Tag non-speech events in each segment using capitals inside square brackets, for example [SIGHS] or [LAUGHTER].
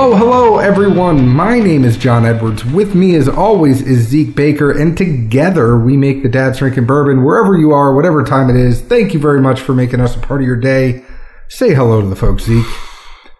Hello, hello, everyone. My name is John Edwards. With me, as always, is Zeke Baker, and together we make the Dad's Drinking Bourbon wherever you are, whatever time it is. Thank you very much for making us a part of your day. Say hello to the folks, Zeke.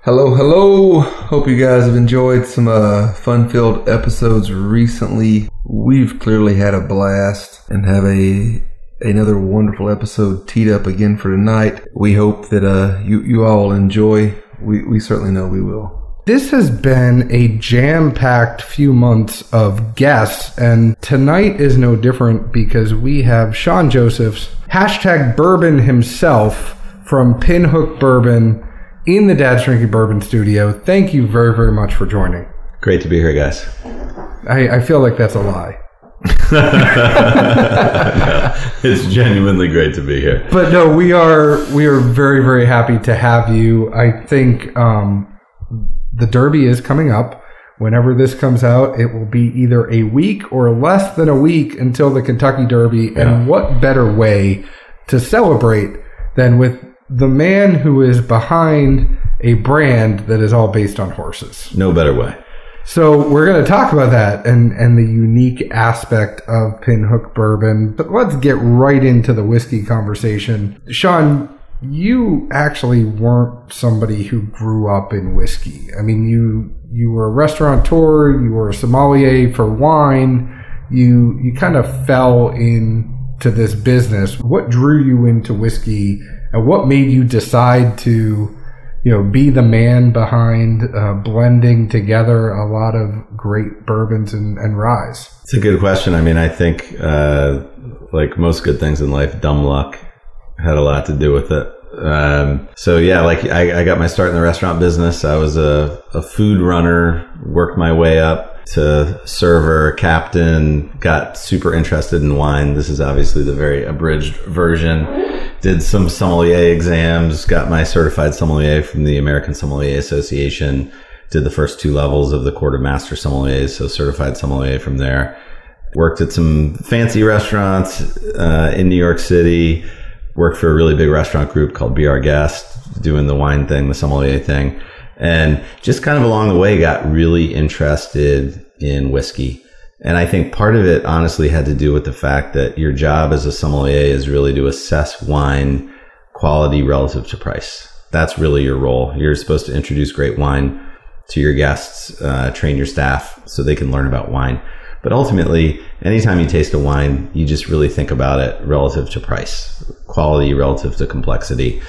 Hello, hello. Hope you guys have enjoyed some uh, fun-filled episodes recently. We've clearly had a blast and have a another wonderful episode teed up again for tonight. We hope that uh, you you all enjoy. We we certainly know we will. This has been a jam packed few months of guests, and tonight is no different because we have Sean Josephs, hashtag bourbon himself from Pinhook Bourbon in the Dad's Drinking Bourbon studio. Thank you very, very much for joining. Great to be here, guys. I, I feel like that's a lie. [LAUGHS] it's genuinely great to be here. But no, we are we are very, very happy to have you. I think um, the Derby is coming up. Whenever this comes out, it will be either a week or less than a week until the Kentucky Derby. Yeah. And what better way to celebrate than with the man who is behind a brand that is all based on horses? No better way. So we're going to talk about that and, and the unique aspect of Pinhook Bourbon. But let's get right into the whiskey conversation. Sean, you actually weren't somebody who grew up in whiskey. I mean, you you were a restaurateur, you were a sommelier for wine. You you kind of fell into this business. What drew you into whiskey, and what made you decide to you know, be the man behind uh, blending together a lot of great bourbons and, and ryes? It's a good question. I mean, I think, uh, like most good things in life, dumb luck had a lot to do with it. Um, so yeah, like I, I got my start in the restaurant business. I was a, a food runner, worked my way up to server, captain, got super interested in wine. This is obviously the very abridged version. Did some sommelier exams, got my certified sommelier from the American Sommelier Association. Did the first two levels of the Court of Master Sommeliers, so certified sommelier from there. Worked at some fancy restaurants uh, in New York City. Worked for a really big restaurant group called B.R. Guest, doing the wine thing, the sommelier thing and just kind of along the way got really interested in whiskey. And I think part of it honestly had to do with the fact that your job as a sommelier is really to assess wine quality relative to price. That's really your role. You're supposed to introduce great wine to your guests, uh, train your staff so they can learn about wine. But ultimately, anytime you taste a wine, you just really think about it relative to price, quality relative to complexity.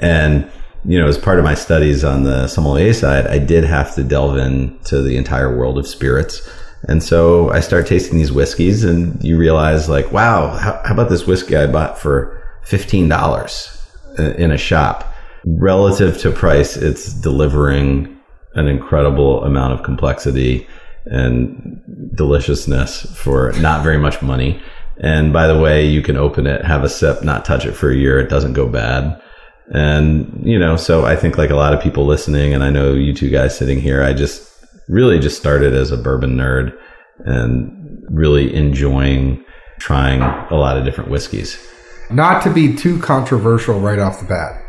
And you know, as part of my studies on the sommelier side, I did have to delve into the entire world of spirits. And so I start tasting these whiskeys and you realize like, wow, how, how about this whiskey I bought for $15 in a shop? Relative to price, it's delivering an incredible amount of complexity and deliciousness for not very much money. And by the way, you can open it, have a sip, not touch it for a year. It doesn't go bad. And, you know, so I think like a lot of people listening, and I know you two guys sitting here, I just really just started as a bourbon nerd and really enjoying trying a lot of different whiskeys. Not to be too controversial right off the bat,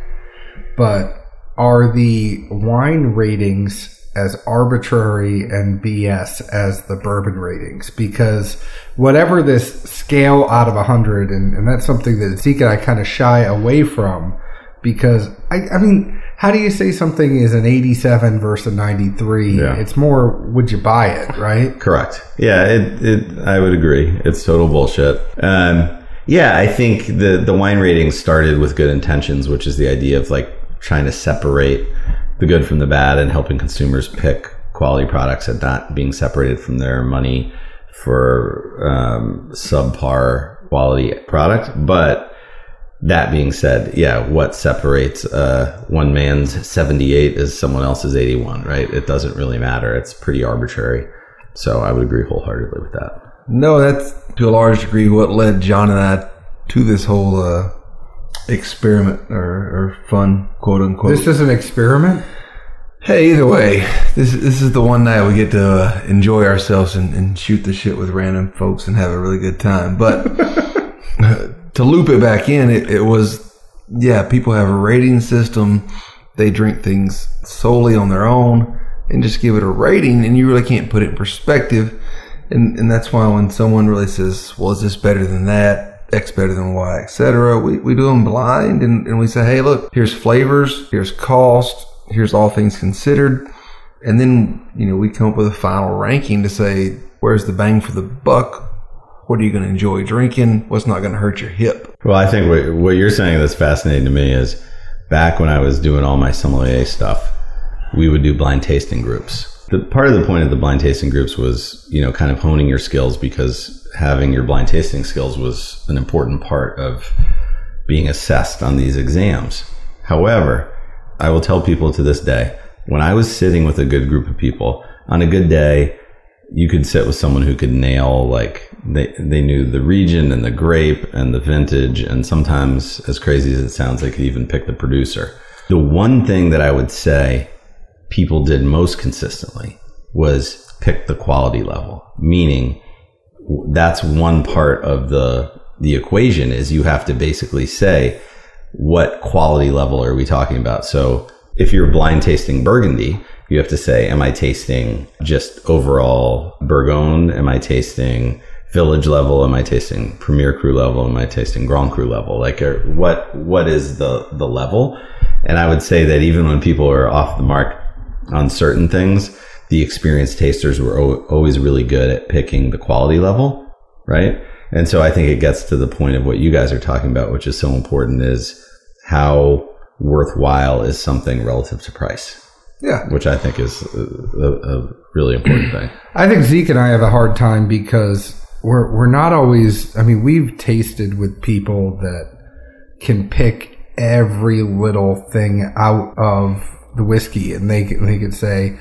but are the wine ratings as arbitrary and BS as the bourbon ratings? Because whatever this scale out of 100, and, and that's something that Zeke and I kind of shy away from because I, I mean, how do you say something is an 87 versus a 93? Yeah. It's more, would you buy it, right? Correct. Yeah, it, it I would agree. It's total bullshit. Um, yeah, I think the the wine rating started with good intentions, which is the idea of like trying to separate the good from the bad and helping consumers pick quality products and not being separated from their money for um, subpar quality product. But that being said, yeah, what separates uh, one man's 78 is someone else's 81, right? It doesn't really matter. It's pretty arbitrary. So I would agree wholeheartedly with that. No, that's to a large degree what led John and I to this whole uh, experiment or, or fun, quote unquote. This is an experiment. Hey, either way, this this is the one night we get to uh, enjoy ourselves and, and shoot the shit with random folks and have a really good time. But [LAUGHS] to loop it back in, it, it was yeah, people have a rating system. They drink things solely on their own. and just give it a rating, and you really can't put it in perspective. And, and that's why when someone really says, well, is this better than that? X better than Y, etc. We, we do them blind and, and we say, hey, look, here's flavors, here's cost, here's all things considered. And then, you know, we come up with a final ranking to say, where's the bang for the buck? What are you going to enjoy drinking? What's not going to hurt your hip? Well, I think what, what you're saying that's fascinating to me is back when I was doing all my sommelier stuff, we would do blind tasting groups. The part of the point of the blind tasting groups was, you know, kind of honing your skills because having your blind tasting skills was an important part of being assessed on these exams. However, I will tell people to this day, when I was sitting with a good group of people on a good day, you could sit with someone who could nail like they they knew the region and the grape and the vintage and sometimes as crazy as it sounds they could even pick the producer. The one thing that I would say people did most consistently was pick the quality level, meaning that's one part of the the equation is you have to basically say what quality level are we talking about. So if you're blind tasting Burgundy, you have to say, am I tasting just overall Bourgogne? Am I tasting village level? Am I tasting Premier Cru level? Am I tasting Grand Cru level? Like, er, what what is the the level? And I would say that even when people are off the mark on certain things, the experienced tasters were o- always really good at picking the quality level, right? And so I think it gets to the point of what you guys are talking about, which is so important, is how worthwhile is something relative to price Yeah. which I think is a, a, a really important thing. I think Zeke and I have a hard time because we're we're not always. I mean, we've tasted with people that can pick every little thing out of the whiskey, and they they could say,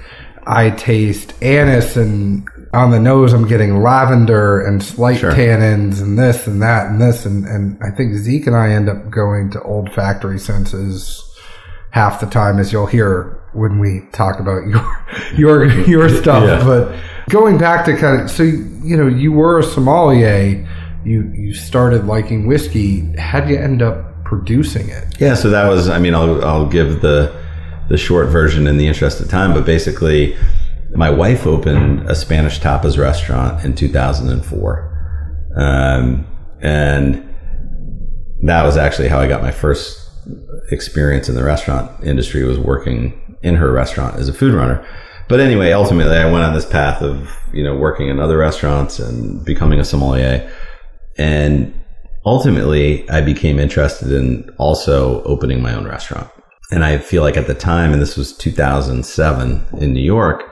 "I taste anise, and on the nose, I'm getting lavender and slight Sure. tannins, and this and that and this." And and I think Zeke and I end up going to olfactory senses half the time, as you'll hear when we talk about your [LAUGHS] your your stuff. Yeah. But going back to kind of so you know you were a sommelier, you you started liking whiskey. How would you end up producing it? Yeah, so that was. I mean, I'll I'll give the the short version in the interest of time, but basically, my wife opened a Spanish tapas restaurant in 2004, um, and that was actually how I got my first experience in the restaurant industry. Was working in her restaurant as a food runner. But anyway, ultimately, I went on this path of you know working in other restaurants and becoming a sommelier, and ultimately, I became interested in also opening my own restaurant. And I feel like at the time, and this was 2007 in New York,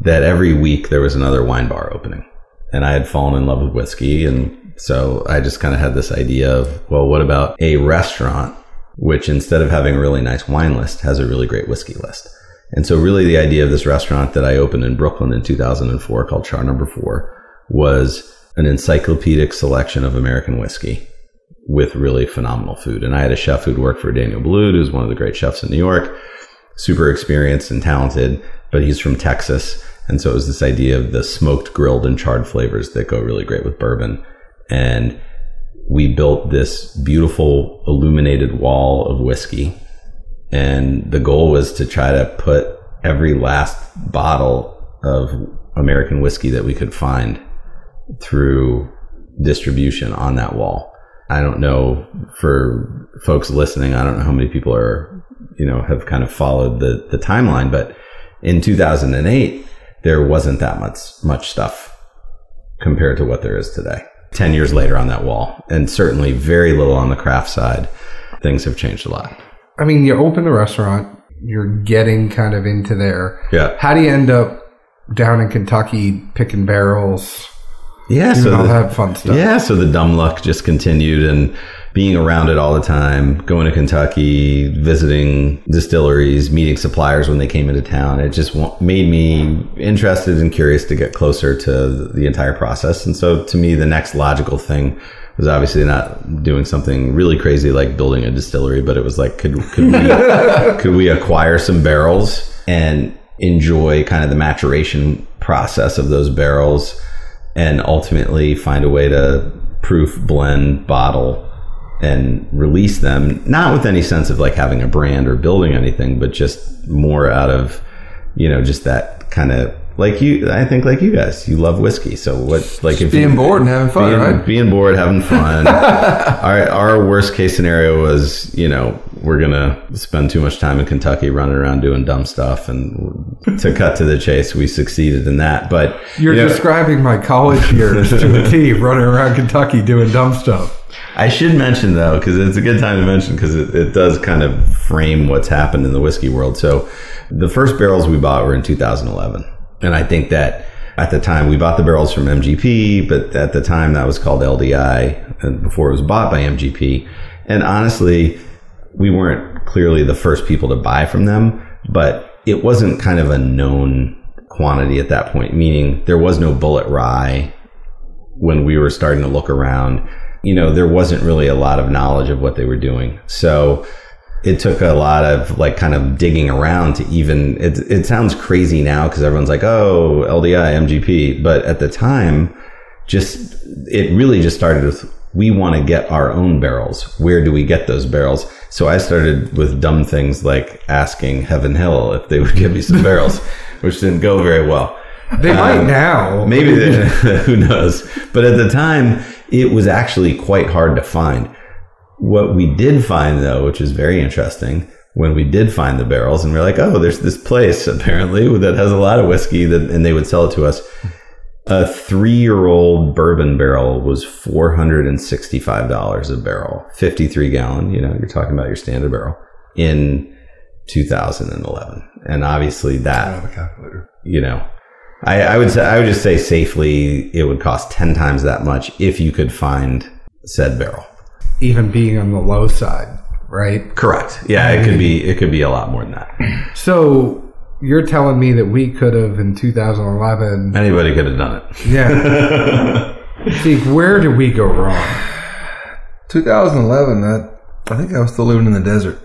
that every week there was another wine bar opening. And I had fallen in love with whiskey. And so I just kind of had this idea of, well, what about a restaurant which instead of having a really nice wine list has a really great whiskey list? And so really the idea of this restaurant that I opened in Brooklyn in 2004 called Char Number Four was an encyclopedic selection of American whiskey with really phenomenal food. And I had a chef who'd worked for Daniel Boulud, who's one of the great chefs in New York, super experienced and talented, but he's from Texas. And so it was this idea of the smoked, grilled, and charred flavors that go really great with bourbon. And we built this beautiful illuminated wall of whiskey. And the goal was to try to put every last bottle of American whiskey that we could find through distribution on that wall. I don't know for folks listening, I don't know how many people are, you know, have kind of followed the, the timeline, but in 2008, there wasn't that much, much stuff compared to what there is today. 10 years later on that wall, and certainly very little on the craft side. Things have changed a lot. I mean, you open the restaurant, you're getting kind of into there. Yeah. How do you end up down in Kentucky picking barrels? Yeah. So all the- that fun stuff. Yeah, so the dumb luck just continued and being around it all the time, going to Kentucky, visiting distilleries, meeting suppliers when they came into town. It just made me interested and curious to get closer to the entire process. And so to me, the next logical thing was obviously not doing something really crazy like building a distillery, but it was like, could, could we, [LAUGHS] could we acquire some barrels and enjoy kind of the maturation process of those barrels and ultimately find a way to proof, blend, bottle, and release them, not with any sense of like having a brand or building anything, but just more out of you know, just that kind of like you. I think like you guys, you love whiskey. So what, like if being you, bored and having fun, being, right? being bored, having fun. [LAUGHS] our our worst case scenario was, you know, we're gonna spend too much time in Kentucky running around doing dumb stuff, and to cut to the chase, we succeeded in that. But You're you know, describing my college years to a T, [LAUGHS] running around Kentucky doing dumb stuff. I should mention though, because it's a good time to mention because it, it does kind of frame what's happened in the whiskey world. So, the first barrels we bought were in 2011, and I think that at the time we bought the barrels from MGP, but at the time that was called LDI, and before it was bought by MGP. And honestly, we weren't clearly the first people to buy from them, but it wasn't kind of a known quantity at that point. Meaning there was no Bulleit rye when we were starting to look around, you know, there wasn't really a lot of knowledge of what they were doing. So it took a lot of like kind of digging around to even, it, it sounds crazy now because everyone's like, oh, LDI, MGP. But at the time, just, it really just started with, we want to get our own barrels. Where do we get those barrels? So I started with dumb things like asking Heaven Hill if they would [LAUGHS] give me some barrels, which didn't go very well. They might um, now. Maybe they, [LAUGHS] who knows? But at the time, it was actually quite hard to find. What we did find, though, which is very interesting, when we did find the barrels, and we are like, "Oh, there's this place [LAUGHS] apparently that has a lot of whiskey," that, and they would sell it to us. A three-year-old bourbon barrel was four hundred and sixty-five dollars a barrel, fifty-three gallon. You know, you're talking about your standard barrel in 2011, and obviously that a calculator. you know, I, I would say I would just say safely it would cost ten times that much if you could find said barrel. Even being on the low side, right? Correct. Yeah, it could be it could be a lot more than that. So you're telling me that we could have in 2011, Anybody could have done it. yeah. [LAUGHS] See, where did we go wrong? 2011. I, I think I was still living in the desert,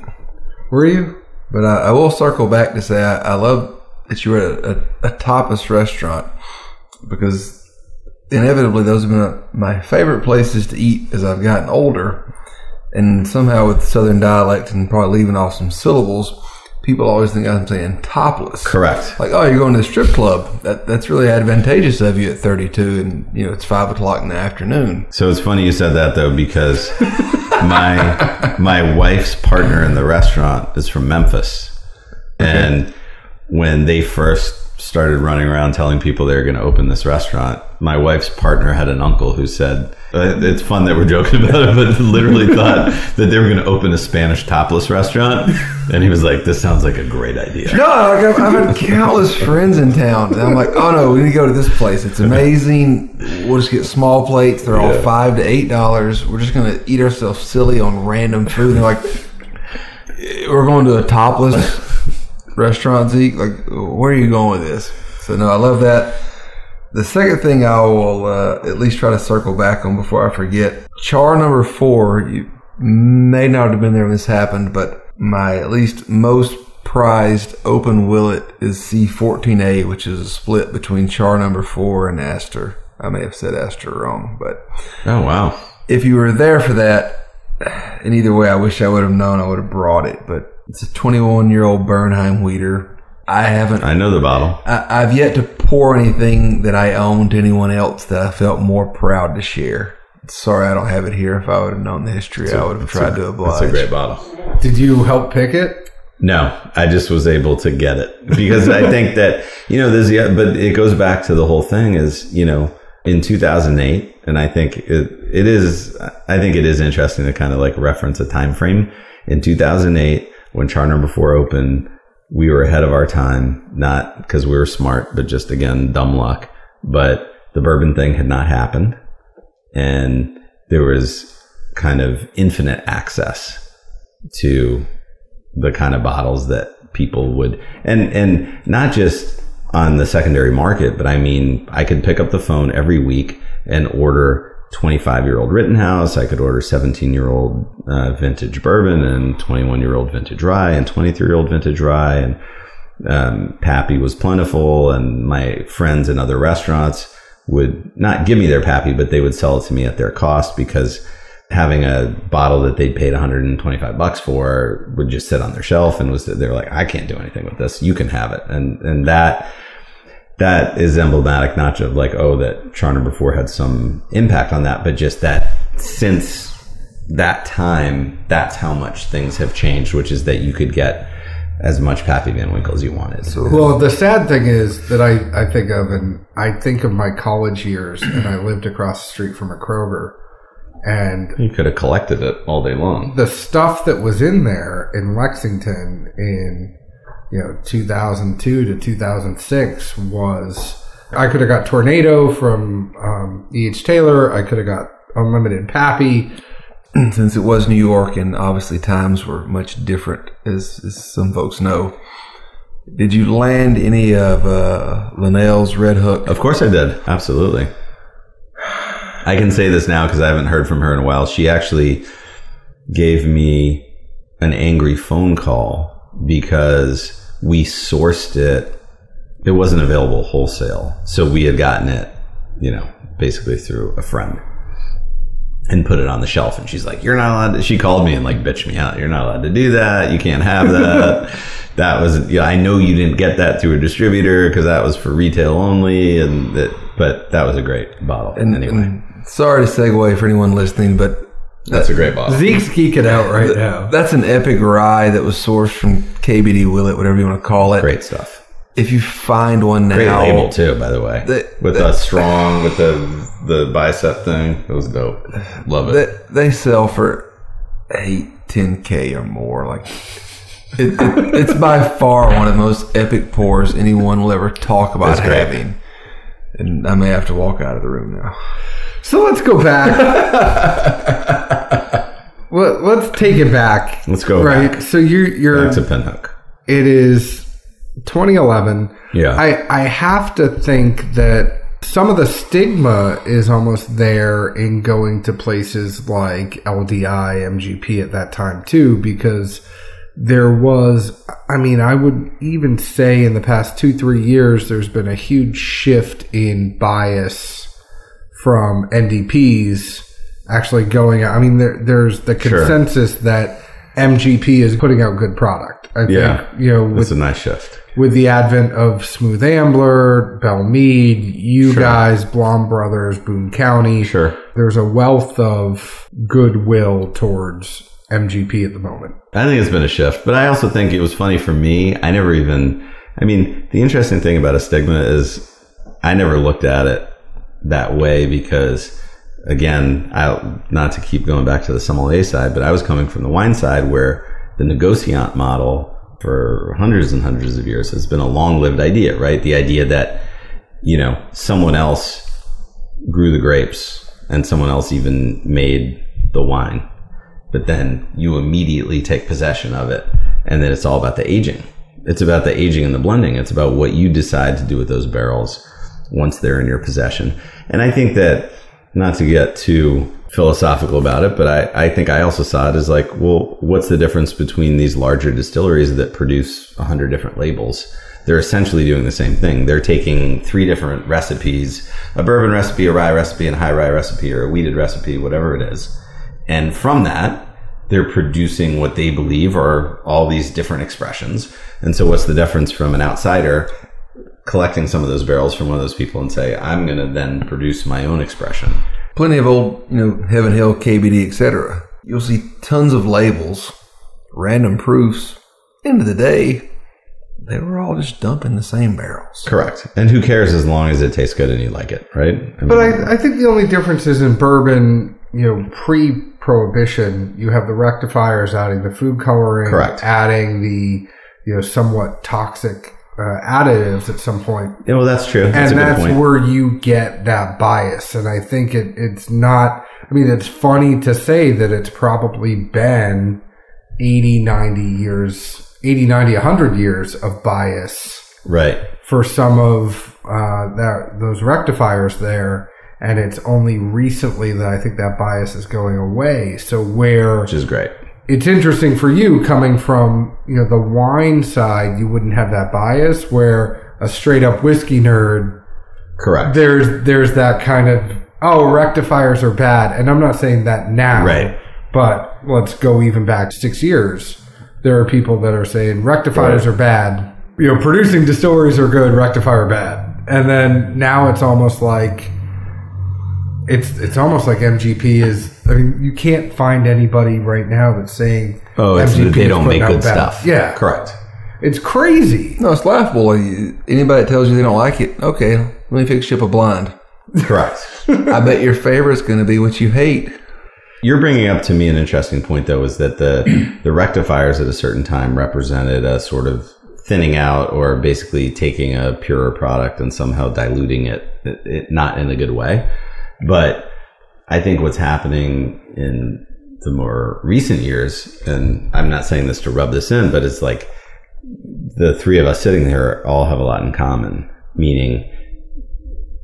Were you? but I, I will circle back to say I, I love that you were at a, a, a tapas restaurant because inevitably those have been my favorite places to eat as I've gotten older. And somehow with Southern dialect and probably leaving off some syllables, people always think I'm saying topless. Correct. Like, oh, you're going to the strip club. That that's really advantageous of you at 32, and you know it's five o'clock in the afternoon. So it's funny you said that though because my my wife's partner in the restaurant is from Memphis, and when they first started running around telling people they were going to open this restaurant, my wife's partner had an uncle who said, uh, "It's fun that we're joking about it, but [LAUGHS] literally thought [LAUGHS] that they were going to open a Spanish topless restaurant," and he was like, "This sounds like a great idea." No, like I've, I've had countless friends in town, and I'm like, oh no, we need to go to this place. It's amazing. We'll just get small plates. They're all Yeah. five to eight dollars. We're just gonna eat ourselves silly on random food. And they're like, we're going to a topless restaurant, Zeke. Like, where are you going with this? So no, I love that. The second thing I will uh, at least try to circle back on before I forget, char number four. You may not have been there when this happened, but my at least most prized open Willett is C14A, which is a split between char number four and Astor. I may have said Astor wrong, but Oh wow! if you were there for that, and either way, I wish I would have known. I would have brought it, but it's a 21 year old Bernheim Wheater. I haven't. I know the bottle. I, I've yet to pour anything that I own to anyone else that I felt more proud to share. Sorry, I don't have it here. If I would have known the history, I would have tried to oblige. It's a great bottle. Did you help pick it? No, I just was able to get it because I think that you know there's the but it goes back to the whole thing is you know in 2008 and I think it, it is I think it is interesting to kind of like reference a time frame in 2008 when char number 4 opened we were ahead of our time not because we were smart but just again dumb luck. But the bourbon thing had not happened and there was kind of infinite access to the kind of bottles that people would and and not just on the secondary market but i mean i could pick up the phone every week and order 25 year old rittenhouse i could order 17 year old uh, vintage bourbon and 21 year old vintage rye and 23 year old vintage rye and um, pappy was plentiful and my friends in other restaurants would not give me their pappy but they would sell it to me at their cost because having a bottle that they'd paid 125 bucks for would just sit on their shelf and was they're like I can't do anything with this. You can have it. And and that that is emblematic not just like oh that Char number 4 had some impact on that but just that since that time that's how much things have changed which is that you could get as much Pappy Van Winkle as you wanted so Well, the sad thing is that I, I think of, and I think of my college years, and I lived across the street from a Kroger. And you could have collected it all day long the stuff that was in there in Lexington in you know 2002 to 2006 was I could have got Tornado from um, E.H. Taylor. I could have got Unlimited Pappy. [CLEARS THROAT] Since it was New York and obviously times were much different, as, as some folks know, did you land any of uh, LeNell's Red Hook? Of course I did. Absolutely. I can say this now because I haven't heard from her in a while. She actually gave me an angry phone call because we sourced it. It wasn't available wholesale. So we had gotten it, you know, basically through a friend and put it on the shelf. And she's like, You're not allowed to. She called me and like bitched me out. You're not allowed to do that. You can't have that. [LAUGHS] that was, yeah, I know you didn't get that through a distributor because that was for retail only. And that, but that was a great bottle. And, anyway, and sorry to segue for anyone listening, but that's a great bottle. Zeke's geeking out right now. that's an epic rye that was sourced from KBD Willett, whatever you want to call it. Great stuff. If you find one now, Great label too, by the way. The- with the, strong, with the the bicep thing, it was dope. Love it. they, they sell for eight, ten k or more. Like it, it, it's by far one of the most epic pours anyone will ever talk about having. great. And I may have to walk out of the room now. So let's go back. [LAUGHS] Let, let's take it back. Let's go Right. back. So you're you're Back to Pinhook. it is 2011. Yeah. I I have to think that some of the stigma is almost there in going to places like LDI, MGP at that time too, because there was, I mean, I would even say in the past two, three years, there's been a huge shift in bias from NDPs actually going out. I mean, there, there's the Sure. consensus that MGP is putting out good product. I Yeah. think, you know, with It's a nice shift. with the advent of Smooth Ambler, Belle Meade, you guys, Blaum Brothers, Boone County. Sure. There's a wealth of goodwill towards MGP at the moment. I think it's been a shift, but I also think it was funny for me. I never even, I mean, the interesting thing about a stigma is I never looked at it that way because, again, I, not to keep going back to the sommelier side, but I was coming from the wine side where the negociant model for hundreds and hundreds of years has been a long lived idea, right? The idea that, you know, someone else grew the grapes and someone else even made the wine but then you immediately take possession of it and then it's all about the aging it's about the aging and the blending it's about what you decide to do with those barrels once they're in your possession and i think that not to get too philosophical about it but i, I think i also saw it as like well what's the difference between these larger distilleries that produce 100 different labels they're essentially doing the same thing. They're taking three different recipes, a bourbon recipe, a rye recipe, and a high rye recipe, or a wheated recipe, whatever it is. And from that, they're producing what they believe are all these different expressions. And so, what's the difference from an outsider collecting some of those barrels from one of those people and say, I'm going to then produce my own expression? Plenty of old, you know, Heaven Hill, KBD, etc. You'll see tons of labels, random proofs. End of the day, they were all just dumping the same barrels. Correct. And who cares as long as it tastes good and you like it, right? I But I, I think the only difference is in bourbon, you know, pre prohibition, you have the rectifiers adding the food coloring, Correct. adding the, you know, somewhat toxic uh, additives at some point. yeah, well, that's true. That's and that's point. where you get that bias. And I think it, it's not, I mean, it's funny to say that it's probably been 80, 90 years, 80, 90, 100 years of bias right. for some of uh, that those rectifiers there. And it's only recently that I think that bias is going away. So where Which is great. it's interesting for you coming from you know the wine side, you wouldn't have that bias. Where a straight up whiskey nerd, Correct. there's there's that kind of oh, rectifiers are bad. And I'm not saying that now. Right. But let's go even back six years. There are people that are saying rectifiers Right. are bad. You know, producing distilleries are good, rectifier bad. And then now it's almost like it's it's almost like MGP is. I mean, you can't find anybody right now that's saying Oh, it's, MGP they is don't make good bad- stuff. Yeah, correct. it's crazy. No, it's laughable. Anybody that tells you they don't like it, okay, let me fix you up a blind. Correct. [LAUGHS] I bet your favorite's going to be what you hate. You're bringing up to me an interesting point, though, is that the the rectifiers at a certain time represented a sort of thinning out, or basically taking a purer product and somehow diluting it, it, it not in a good way. But I think what's happening in the more recent years, and I'm not saying this to rub this in, but it's like the three of us sitting there all have a lot in common. Meaning,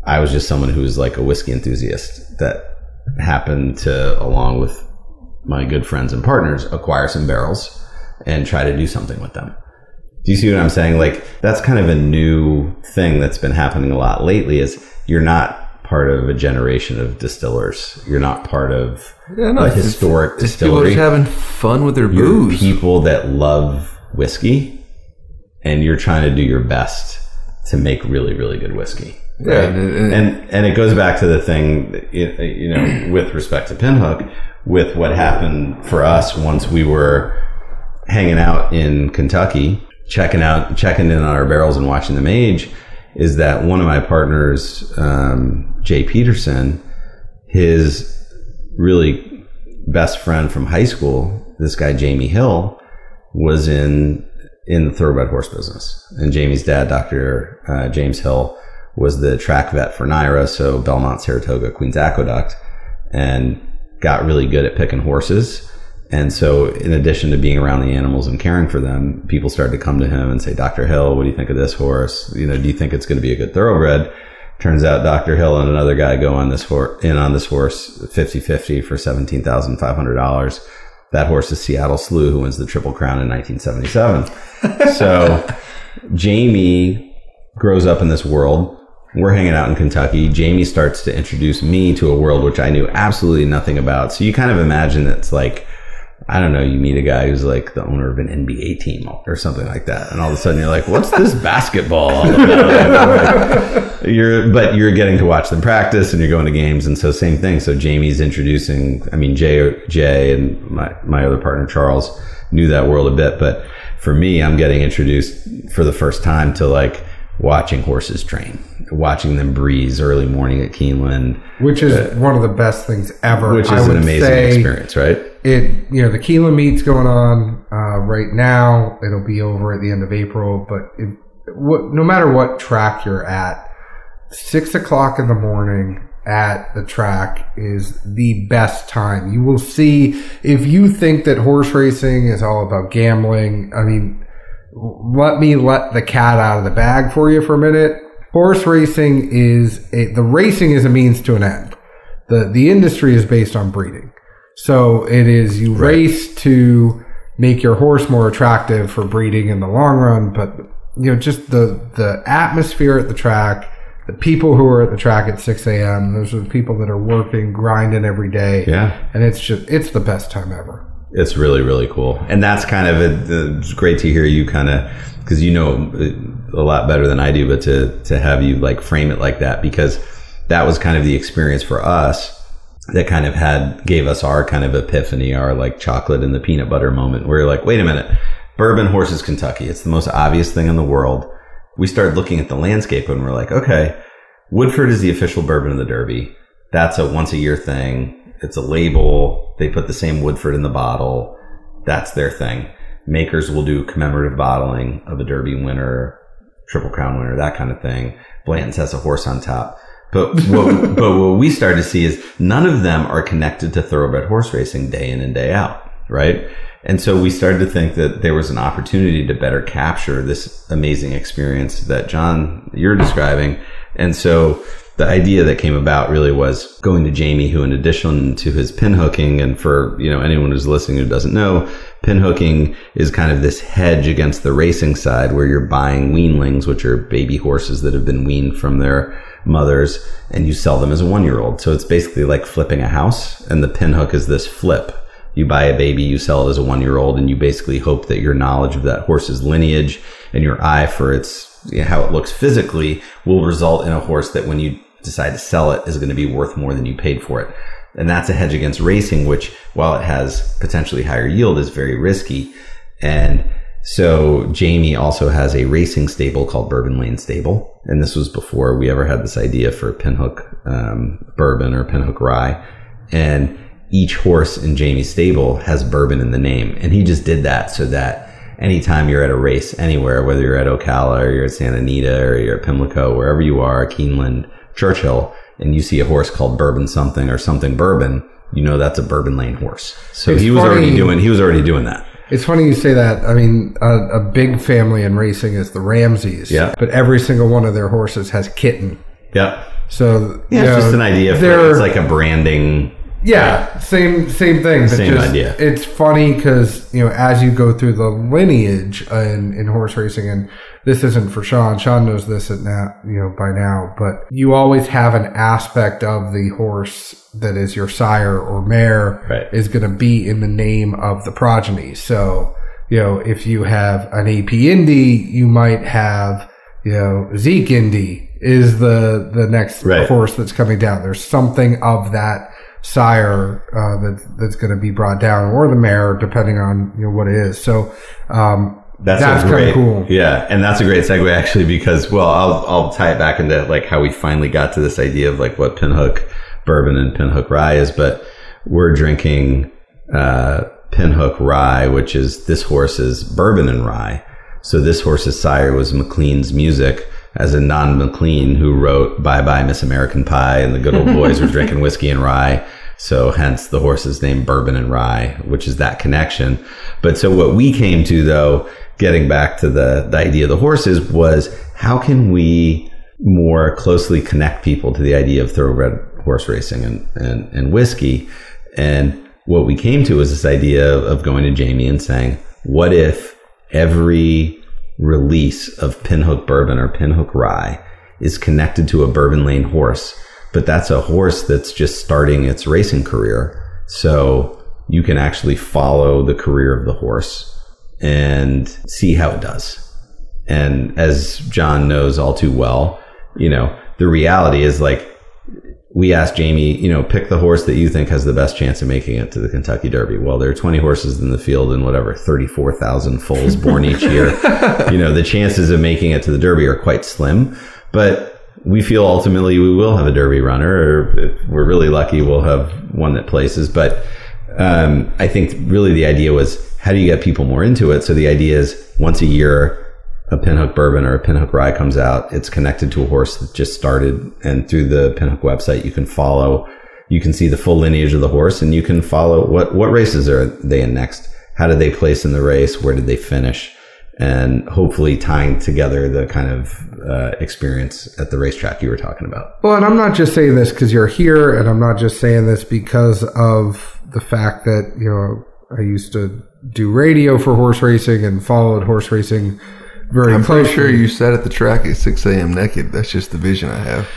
I was just someone who was like a whiskey enthusiast that happened to, along with my good friends and partners, acquire some barrels and try to do something with them. Do you see what I'm saying? Like that's kind of a new thing that's been happening a lot lately. Is you're not part of a generation of distillers. You're not part of Yeah, no, a historic It's people distillery. just having fun with their You're booze. people that love whiskey, and you're trying to do your best to make really, really good whiskey. Yeah, right? and- and- and and it goes back to the thing, you know, [CLEARS THROAT] with respect to Pinhook, with what happened for us once we were hanging out in Kentucky, checking out, checking in on our barrels and watching them age, is that one of my partners, um, Jay Peterson, his really best friend from high school, this guy Jamie Hill, was in in the thoroughbred horse business, and Jamie's dad, Doctor uh, James Hill, was the track vet for NYRA, so Belmont, Saratoga, Queens Aqueduct, and got really good at picking horses. And so, in addition to being around the animals and caring for them, people started to come to him and say, Dr. Hill, what do you think of this horse? You know, do you think it's going to be a good thoroughbred? Turns out Dr. Hill and another guy go on this horse, in on this horse 50-50 for $17,500. That horse is Seattle Slew, who wins the Triple Crown in 1977. [LAUGHS] so Jamie grows up in this world. We're hanging out in Kentucky. Jamie starts to introduce me to a world which I knew absolutely nothing about. So you kind of imagine it's like, I don't know, you meet a guy who's like the owner of an NBA team or something like that. And all of a sudden you're like, what's this basketball all about? [LAUGHS] you're, but you're getting to watch them practice and you're going to games. And so same thing. So Jamie's introducing, I mean, Jay, Jay and my, my other partner, Charles, knew that world a bit. But for me, I'm getting introduced for the first time to like watching horses train, watching them breeze early morning at Keeneland, which is one of the best things ever. which is an amazing experience, right? It you know the Keeneland meet's going on uh, right now. It'll be over at the end of April, but it, what, no matter what track you're at, six o'clock in the morning at the track is the best time. You will see if you think that horse racing is all about gambling. I mean, let me let the cat out of the bag for you for a minute. Horse racing is a, the racing is a means to an end. The the industry is based on breeding. So it is you race to make your horse more attractive for breeding in the long run, but you know just the the atmosphere at the track, the people who are at the track at six a.m. Those are the people that are working, grinding every day. Yeah. and it's just it's the best time ever. It's really, really cool. And that's kind of, a, it's great to hear you kind of, because you know uh, a lot better than I do, but to, to have you like frame it like that, because that was kind of the experience for us that kind of had, gave us our kind of epiphany, our like chocolate and the peanut butter moment where you're like, wait a minute, bourbon horses Kentucky. It's the most obvious thing in the world. We started looking at the landscape and we're like, okay, Woodford is the official bourbon of the Derby. That's a once a year thing. It's a label. They put the same Woodford in the bottle. That's their thing. Makers will do commemorative bottling of a Derby winner, Triple Crown winner, that kind of thing. Blanton's has a horse on top. But what, [LAUGHS] but what we started to see is none of them are connected to thoroughbred horse racing day in and day out, right? And so we started to think that there was an opportunity to better capture this amazing experience that John you're describing. And so the idea that came about really was going to Jamie, who in addition to his pinhooking, and for you know anyone who's listening who doesn't know, pinhooking is kind of this hedge against the racing side, where you're buying weanlings, which are baby horses that have been weaned from their mothers, and you sell them as a one year old. So it's basically like flipping a house, and the pinhook is this flip. You buy a baby, you sell it as a one year old, and you basically hope that your knowledge of that horse's lineage and your eye for its how it looks physically will result in a horse that when you decide to sell it is going to be worth more than you paid for it. And that's a hedge against racing, which while it has potentially higher yield is very risky. And so Jamie also has a racing stable called Bourbon Lane Stable. And this was before we ever had this idea for Pinhook um, Bourbon or Pinhook Rye. And each horse in Jamie's stable has bourbon in the name. And he just did that so that anytime you're at a race anywhere, whether you're at Ocala or you're at Santa Anita or you're at Pimlico, wherever you are, Keeneland, Churchill, and you see a horse called Bourbon something or something Bourbon, you know that's a Bourbon Lane horse. So It's he was already doing he was already doing that. It's funny you say that. I mean, a, a big family in racing is the Ramseys. Yeah. But every single one of their horses has kitten. Yeah. So Yeah, it's know, just an idea for it's like a branding Yeah, same same thing. but Same just- idea. It's funny because you know as you go through the lineage in, in horse racing, and this isn't for Sean. Sean knows this at now, you know by now, but you always have an aspect of the horse that is your sire or mare Right. is going to be in the name of the progeny. So you know if you have an AP Indy, you might have you know Zeke Indy is the the next Right. horse that's coming down. There's something of that sire uh, that that's going to be brought down, or the mare, depending on you know what it is. So um, That's, That's a great, cool. Yeah, and that's a great segue actually because well, I'll I'll tie it back into like how we finally got to this idea of like what pinhook bourbon and pinhook rye is, but we're drinking uh, pinhook rye, which is this horse's bourbon and rye. So this horse's sire was McLean's music, as in Don McLean, who wrote "Bye Bye Miss American Pie" and the Good Old Boys were [LAUGHS] drinking whiskey and rye. So hence the horse's name Bourbon and Rye, which is that connection. But so what we came to though, getting back to the, the idea of the horses was how can we more closely connect people to the idea of thoroughbred horse racing and, and, and whiskey? And what we came to was this idea of going to Jamie and saying, what if every release of Pinhook Bourbon or Pinhook Rye is connected to a Bourbon Lane horse, but that's a horse that's just starting its racing career. So you can actually follow the career of the horse and see how it does. And as John knows all too well, you know, the reality is like we asked Jamie, you know, pick the horse that you think has the best chance of making it to the Kentucky Derby. Well, there are 20 horses in the field and whatever, 34,000 foals born each year. [LAUGHS] You know, the chances of making it to the Derby are quite slim, but we feel ultimately we will have a Derby runner, or if we're really lucky, we'll have one that places. But um, I think really the idea was how do you get people more into it? So the idea is once a year, a pinhook bourbon or a pinhook rye comes out, it's connected to a horse that just started. And through the pinhook website, you can follow, you can see the full lineage of the horse and you can follow what, what races are they in next? How did they place in the race? Where did they finish? And hopefully tying together the kind of uh, experience at the racetrack you were talking about. Well, and I'm not just saying this because you're here, and I'm not just saying this because of the fact that you know I used to do radio for horse racing and followed horse racing very I'm closely. pretty sure you sat at the track at 6 a.m. naked. That's just the vision I have.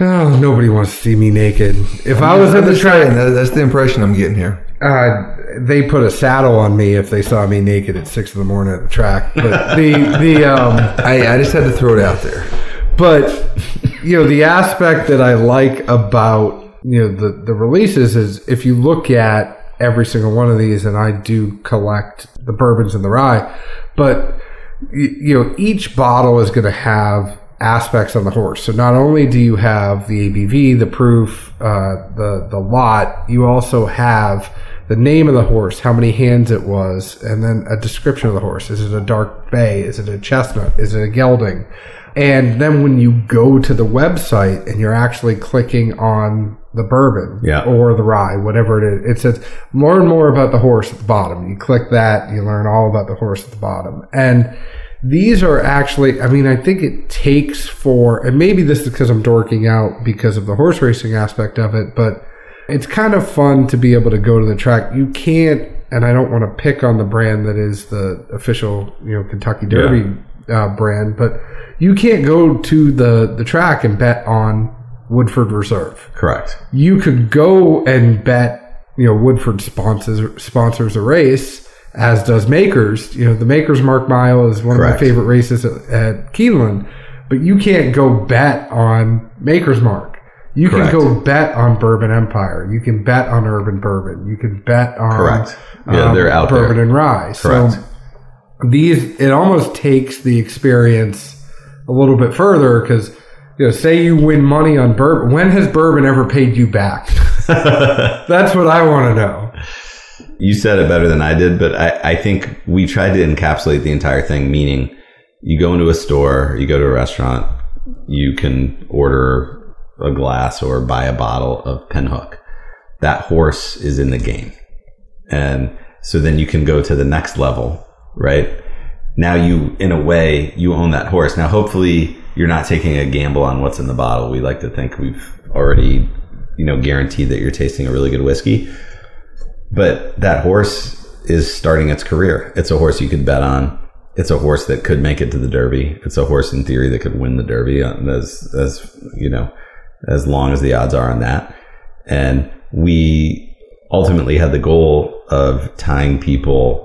Oh, nobody wants to see me naked. If I was I'm at the track, that's the impression I'm getting here. Uh, they put a saddle on me if they saw me naked at six in the morning at the track. But the [LAUGHS] the um, I, I just had to throw it out there. but you know the aspect that I like about you know the the releases is if you look at every single one of these, and I do collect the bourbons and the rye, but you know each bottle is going to have aspects on the horse. So not only do you have the ABV, the proof, uh, the the lot, you also have the name of the horse, how many hands it was, and then a description of the horse. Is it a dark bay? Is it a chestnut? Is it a gelding? And then when you go to the website and you're actually clicking on the bourbon Yeah. or the rye, whatever it is, it says learn more about the horse at the bottom. You click that, you learn all about the horse at the bottom. And These are actually, I mean, I think it takes for, and maybe this is because I'm dorking out because of the horse racing aspect of it, but it's kind of fun to be able to go to the track. You can't, and I don't want to pick on the brand that is the official, you know, Kentucky Derby uh, brand, but you can't go to the, the track and bet on Woodford Reserve. Correct. You could go and bet, you know, Woodford sponsors sponsors a race, as does Makers. You know, the Makers Mark Mile is one Correct. of my favorite races at, at Keeneland, but you can't go bet on Makers Mark. You Correct. can go bet on Bourbon Empire. You can bet on Urban Bourbon. You can bet on Correct. Yeah, um, they're out Bourbon there. and Rye. Correct. So these it almost takes the experience a little bit further because you know say you win money on bourbon when has bourbon ever paid you back [LAUGHS] that's what i want to know You said it better than I did, but I, I think we tried to encapsulate the entire thing, meaning you go into a store, you go to a restaurant, you can order a glass or buy a bottle of pinhook. That horse is in the game. And so then you can go to the next level, right? Now you, in a way, you own that horse. Now, hopefully you're not taking a gamble on what's in the bottle. We like to think we've already, you know, guaranteed that you're tasting a really good whiskey but that horse is starting its career. It's a horse you could bet on. It's a horse that could make it to the Derby. It's a horse in theory that could win the Derby uh, as as you know as long as the odds are on that. And we ultimately had the goal of tying people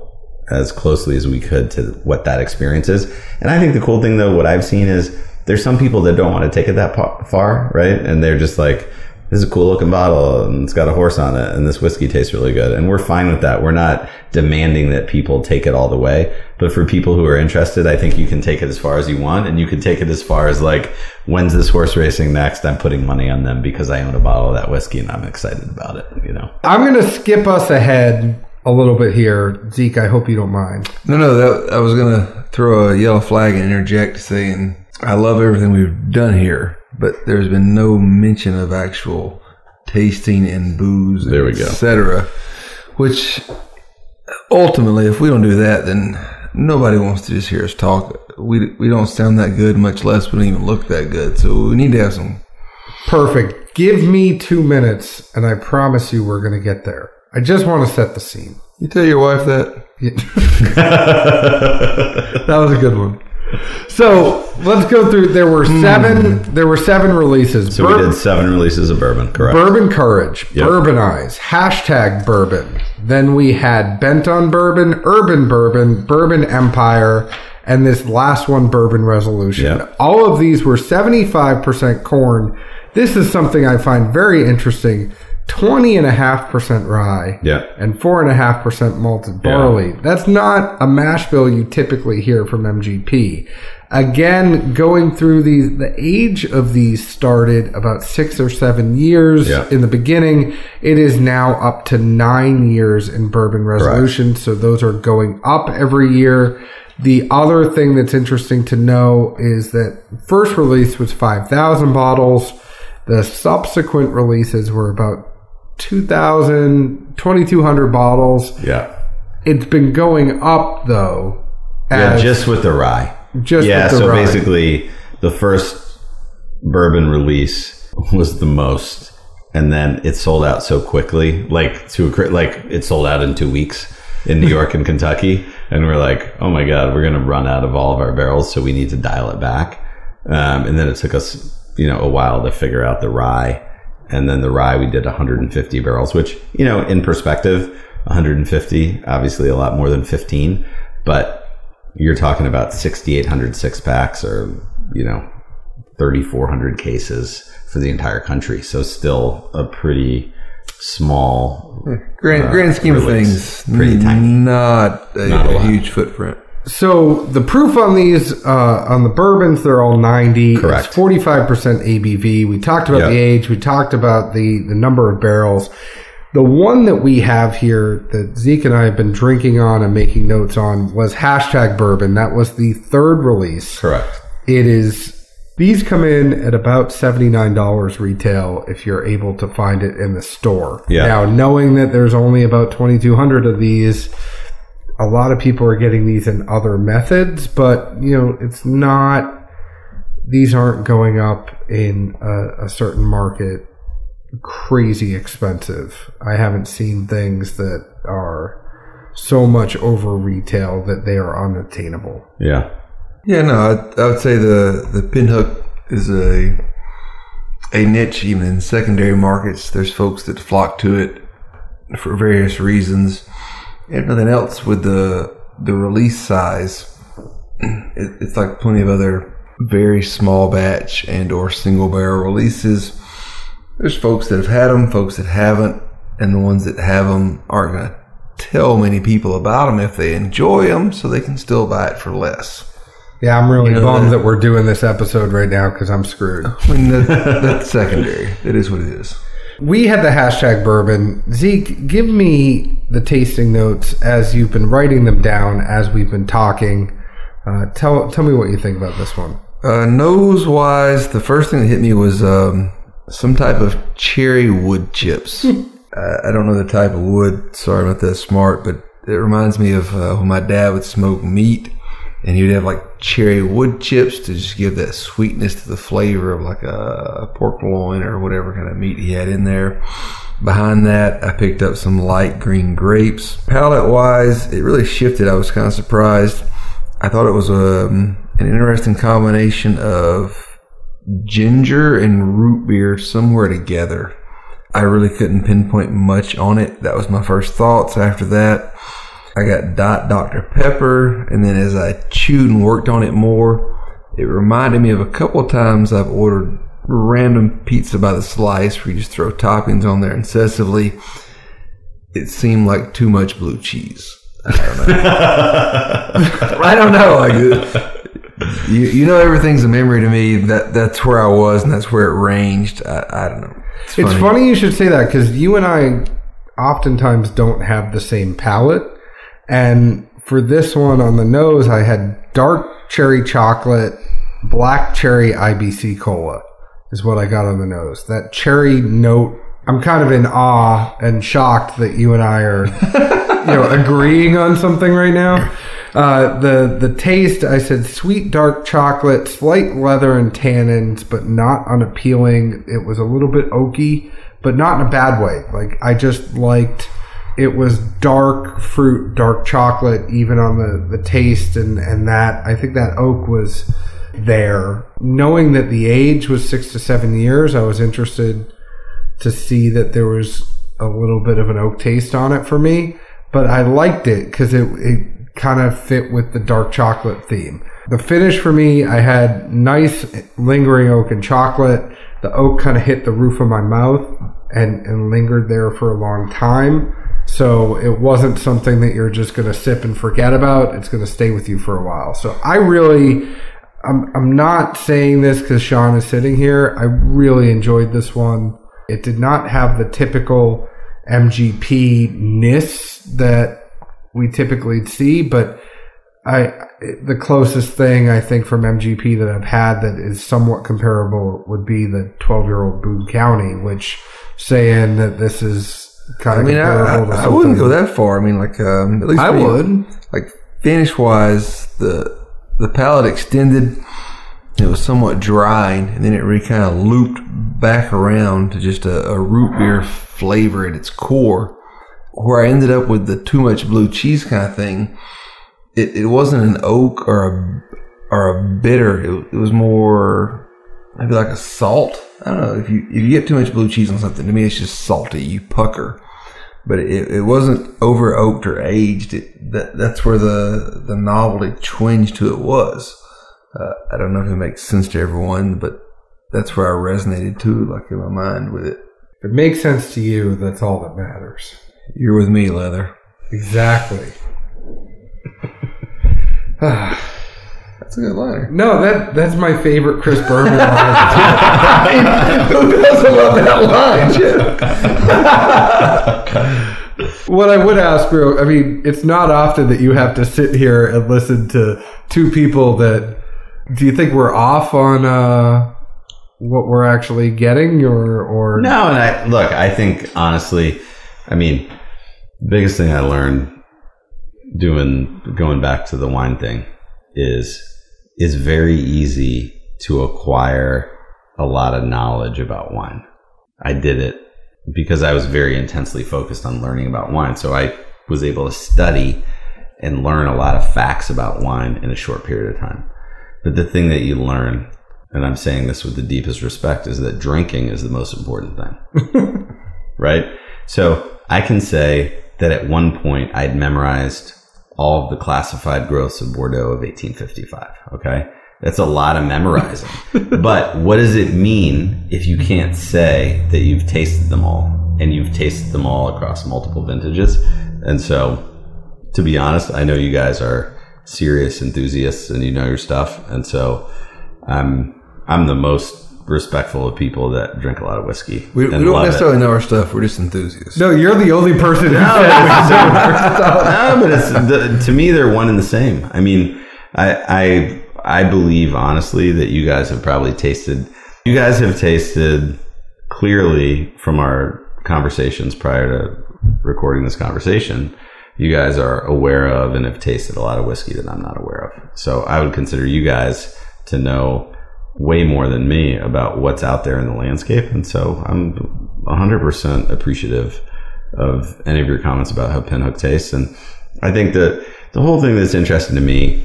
as closely as we could to what that experience is. And I think the cool thing though, what I've seen is there's some people that don't want to take it that far, right? And they're just like, this is a cool looking bottle and it's got a horse on it and this whiskey tastes really good. And we're fine with that. We're not demanding that people take it all the way. But for people who are interested, I think you can take it as far as you want and you can take it as far as like, when's this horse racing next? I'm putting money on them because I own a bottle of that whiskey and I'm excited about it, you know? i'm going to skip us ahead a little bit here zeke i hope you don't mind No, no, that, I was going to throw a yellow flag and interject saying, I love everything we've done here, but there's been no mention of actual tasting and booze, There we go. etc. Which ultimately, if we don't do that, then nobody wants to just hear us talk. We, we don't sound that good, much less we don't even look that good. So we need to have some. perfect give me two minutes and i promise you we're going to get there i just want to set the scene You tell your wife that? [LAUGHS] that was a good one so let's go through there were seven there were seven releases Hmm. So Bur- we did seven releases of bourbon, correct? Bourbon Courage, Yep. Bourbonize, hashtag Bourbon. Then we had Bent on Bourbon, Urban Bourbon, Bourbon Empire, and this last one, Bourbon Resolution. Yep. All of these were 75% corn. This is something I find very interesting. 20.5% rye Yeah. and 4.5% malted barley. That's not a mash bill you typically hear from MGP. Again, going through these, the age of these started about six or seven years Yeah. in the beginning. It is now up to nine years in bourbon resolution. So those are going up every year. The other thing that's interesting to know is that first release was 5,000 bottles. The subsequent releases were about 2,000, 2,200 bottles. Yeah. It's been going up though. Yeah, just with the rye. just yeah, with the so rye. basically the first bourbon release was the most and then it sold out so quickly like to like it sold out in 2 weeks in New York and Kentucky and we're like, "Oh my god, we're going to run out of all of our barrels, so we need to dial it back." Um, and then it took us, you know, a while to figure out the rye. And then the rye we did 150 barrels, which, you know, in perspective, 150 obviously a lot more than 15, but you're talking about 6,800 six packs or, you know, 3,400 cases for the entire country. So still a pretty small. Grand, Uh, grand scheme of things, Pretty tiny. Not a, Not a a huge footprint. So the proof on these uh, on the bourbons, they're all ninety. Correct. Forty five percent ABV. We talked about Yep. the age. We talked about the the number of barrels. The one that we have here that Zeke and I have been drinking on and making notes on was hashtag bourbon. That was the third release. Correct. It is these come in at about seventy nine dollars retail if you're able to find it in the store. Yeah. Now knowing that there's only about twenty two hundred of these, a lot of people are getting these in other methods, but you know, it's not. These aren't going up in a, a certain market crazy expensive. I haven't seen things that are so much over retail that they are unattainable. Yeah. Yeah, no, I, I would say the the pinhook is a a niche even in secondary markets. There's folks that flock to it for various reasons. If nothing else, with the the release size, [CLEARS THROAT] it, it's like plenty of other very small batch and or single barrel releases. There's folks that have had them, folks that haven't, and the ones that have them aren't going to tell many people about them if they enjoy them, so they can still buy it for less. Yeah, I'm really You know, bummed that- that we're doing this episode right now because I'm screwed. I mean, that, [LAUGHS] that's secondary. It is what it is. We had the hashtag bourbon. Zeke, give me the tasting notes as you've been writing them down as we've been talking. Uh, tell tell me what you think about this one. Uh, nose wise, the first thing that hit me was um, some type of cherry wood chips. [LAUGHS] uh, I don't know the type of wood, sorry, I'm that smart, but it reminds me of uh, when my dad would smoke meat and you'd have like cherry wood chips to just give that sweetness to the flavor of like a, a pork loin or whatever kind of meat he had in there. Behind that, I picked up some light green grapes. Palate wise, it really shifted. I was kind of surprised. I thought it was um, an interesting combination of ginger and root beer somewhere together. I really couldn't pinpoint much on it. That was my first thoughts. After that, I got Dot Dr. Pepper, and then as I chewed and worked on it more, it reminded me of a couple of times I've ordered random pizza by the slice where you just throw toppings on there incessively. It seemed like too much blue cheese. I don't know. [LAUGHS] I don't know. Like you, you know, everything's a memory to me. That that's where I was, and that's where it ranged. I, I don't know. It's funny you should say that because you and I oftentimes don't have the same palate. And for this one on the nose, I had dark cherry chocolate, black cherry IBC cola is what I got on the nose. That cherry note. I'm kind of in awe and shocked that you and I are, [LAUGHS] you know, agreeing on something right now. Uh, the the taste, I said sweet dark chocolate, slight leather and tannins, but not unappealing. It was a little bit oaky, but not in a bad way. Like I just liked it was dark fruit, dark chocolate, even on the, the taste and, and that. I think that oak was there. Knowing that the age was six to seven years, I was interested to see that there was a little bit of an oak taste on it for me. But I liked it because it, it kind of fit with the dark chocolate theme. The finish for me, I had nice lingering oak and chocolate. The oak kind of hit the roof of my mouth and, and lingered there for a long time. So it wasn't something that you're just going to sip and forget about. It's going to stay with you for a while. So I really, I'm, I'm not saying this because Sean is sitting here. I really enjoyed this one. It did not have the typical MGP ness that we typically see, but I the closest thing I think from MGP that I've had that is somewhat comparable would be the 12 year old Boone County, which saying that this is kind I of mean, I, comparable I, I wouldn't go that far. I mean, like um, at least I would. like finish wise, the the palate extended. It was somewhat dry, and then it really kind of looped back around to just a, a root beer flavor at its core. Where I ended up with the too much blue cheese kind of thing, it, it wasn't an oak or a or a bitter. It, it was more maybe like a salt. I don't know if you if you get too much blue cheese on something. To me, it's just salty. You pucker but it, it wasn't over oaked or aged. It, that that's where the the novelty twinge to it was. Uh, I don't know if it makes sense to everyone, but that's where I resonated too, like in my mind with it. If it makes sense to you, that's all that matters. You're with me, leather. Exactly. [SIGHS] [SIGHS] [LAUGHS] That's a good liner. No, that that's my favorite Chris Berman line. [LAUGHS] Who doesn't love that line? Chip? [LAUGHS] what I would ask, bro, I mean, it's not often that you have to sit here and listen to two people that. Do you think we're off on uh, what we're actually getting, or or No, and I look. I think honestly, I mean, the biggest thing I learned doing going back to the wine thing is is very easy to acquire a lot of knowledge about wine. I did it because I was very intensely focused on learning about wine. So I was able to study and learn a lot of facts about wine in a short period of time. But the thing that you learn, and I'm saying this with the deepest respect, is that drinking is the most important thing. [LAUGHS] right? So I can say that at one point I'd memorized all of the classified growths of Bordeaux of 1855. Okay. That's a lot of memorizing. [LAUGHS] but what does it mean if you can't say that you've tasted them all and you've tasted them all across multiple vintages? And so, to be honest, I know you guys are serious enthusiasts and you know your stuff. And so, I'm I'm the most respectful of people that drink a lot of whiskey. We, we don't love it. necessarily know our stuff. We're just enthusiasts. No, you're the only person who [LAUGHS] said [LAUGHS] no, but it's the, to me they're one and the same. I mean, I I I believe honestly that you guys have probably tasted. You guys have tasted clearly from our conversations prior to recording this conversation. You guys are aware of and have tasted a lot of whiskey that I'm not aware of. So I would consider you guys to know way more than me about what's out there in the landscape. And so I'm 100% appreciative of any of your comments about how Pinhook tastes. And I think that the whole thing that's interesting to me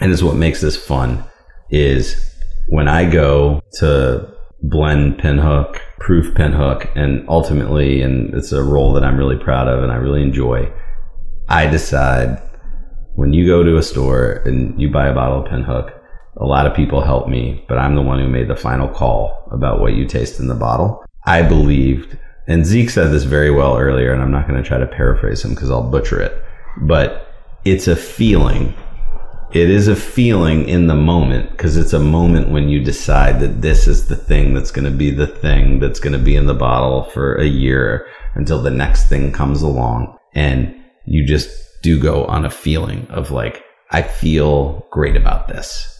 and is what makes this fun is when I go to blend Pinhook, proof Pinhook, and ultimately, and it's a role that I'm really proud of and I really enjoy, I decide when you go to a store and you buy a bottle of Pinhook, a lot of people help me, but I'm the one who made the final call about what you taste in the bottle. I believed, and Zeke said this very well earlier, and I'm not going to try to paraphrase him because I'll butcher it, but it's a feeling. It is a feeling in the moment because it's a moment when you decide that this is the thing that's going to be the thing that's going to be in the bottle for a year until the next thing comes along. And you just do go on a feeling of like, I feel great about this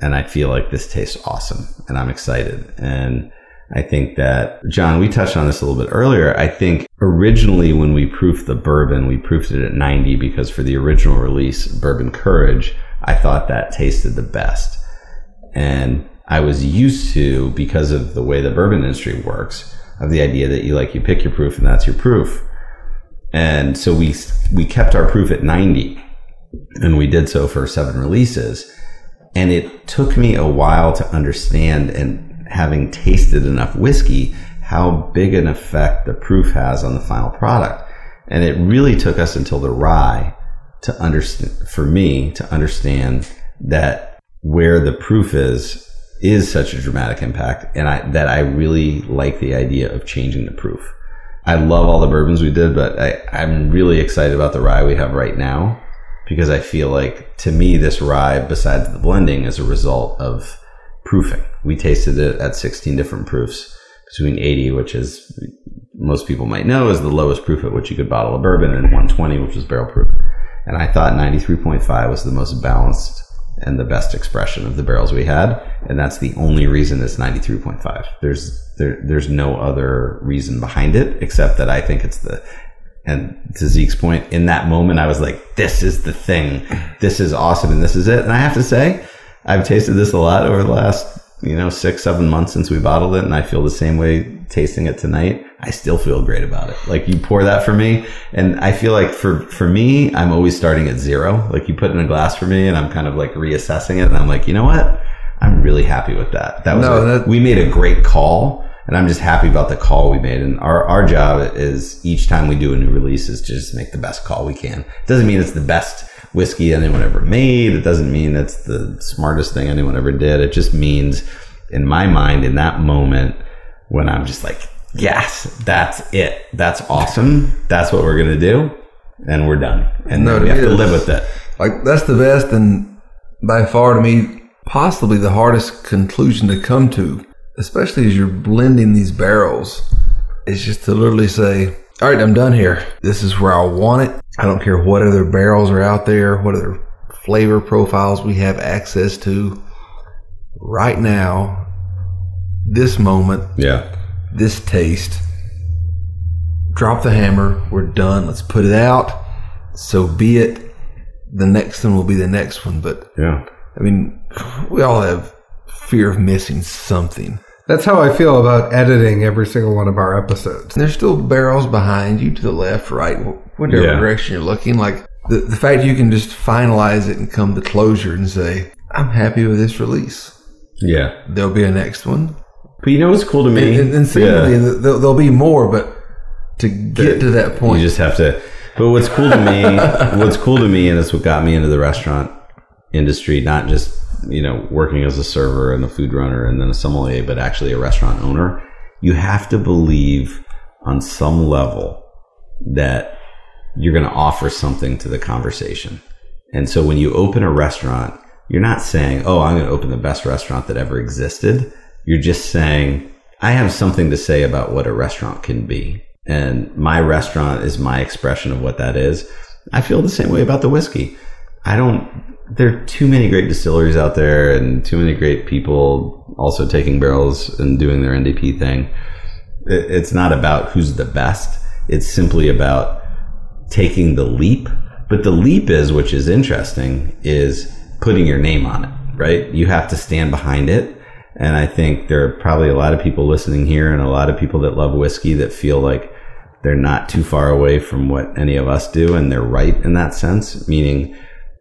and I feel like this tastes awesome and I'm excited. And I think that, John, we touched on this a little bit earlier. I think originally when we proofed the bourbon, we proofed it at 90 because for the original release, Bourbon Courage, I thought that tasted the best. And I was used to, because of the way the bourbon industry works, of the idea that you like, you pick your proof and that's your proof. And so we, we kept our proof at 90 and we did so for seven releases. And it took me a while to understand and having tasted enough whiskey, how big an effect the proof has on the final product. And it really took us until the rye to understand, for me, to understand that where the proof is, is such a dramatic impact. And I, that I really like the idea of changing the proof. I love all the bourbons we did, but I, I'm really excited about the rye we have right now because I feel like to me, this rye, besides the blending, is a result of proofing. We tasted it at 16 different proofs between 80, which is most people might know is the lowest proof at which you could bottle a bourbon, and 120, which was barrel proof. And I thought 93.5 was the most balanced and the best expression of the barrels we had, and that's the only reason it's 93.5. There's there, there's no other reason behind it except that I think it's the and to Zeke's point, in that moment, I was like, this is the thing. This is awesome. And this is it. And I have to say, I've tasted this a lot over the last, you know, six, seven months since we bottled it. And I feel the same way tasting it tonight. I still feel great about it. Like you pour that for me. And I feel like for, for me, I'm always starting at zero. Like you put in a glass for me and I'm kind of like reassessing it. And I'm like, you know what? I'm really happy with that. That was, No, a- that- we made a great call and I'm just happy about the call we made. And our, our job is each time we do a new release is to just make the best call we can. It doesn't mean it's the best whiskey anyone ever made. It doesn't mean it's the smartest thing anyone ever did. It just means in my mind, in that moment when I'm just like, yes, that's it. That's awesome. That's what we're going to do. And we're done. And No, then we have to live with it. Like that's the best and by far to me possibly the hardest conclusion to come to, especially as you're blending these barrels, is just to literally say, "All right, I'm done here. This is where I want it. I don't care what other barrels are out there, what other flavor profiles we have access to. Right now, this moment, Yeah. this taste. Drop the hammer. We're done. Let's put it out. so be it. The next one will be the next one. But Yeah. I mean, we all have fear of missing something. That's how I feel about editing every single one of our episodes. There's still barrels behind you to the left, right, whatever Yeah. direction you're looking. Like the, the fact you can just finalize it and come to closure and say, I'm happy with this release. Yeah. There'll be a next one. But you know what's cool to me? And, and seemingly Yeah. there'll, there'll be more, but to get to that point, You just have to. But what's cool to me, [LAUGHS] what's cool to me, and it's what got me into the restaurant industry, not just you know working as a server and a food runner and then a sommelier, but actually a restaurant owner. You have to believe on some level that you're going to offer something to the conversation. And so when you open a restaurant, you're not saying, "Oh, I'm going to open the best restaurant that ever existed." You're just saying, "I have something to say about what a restaurant can be." And my restaurant is my expression of what that is. I feel the same way about the whiskey. I don't there are too many great distilleries out there and too many great people also taking barrels and doing their NDP thing. It's not about who's the best. It's simply about taking the leap. But the leap is, which is interesting, is putting your name on it, right? You have to stand behind it. And I think there are probably a lot of people listening here and a lot of people that love whiskey that feel like they're not too far away from what any of us do. And they're right in that sense, meaning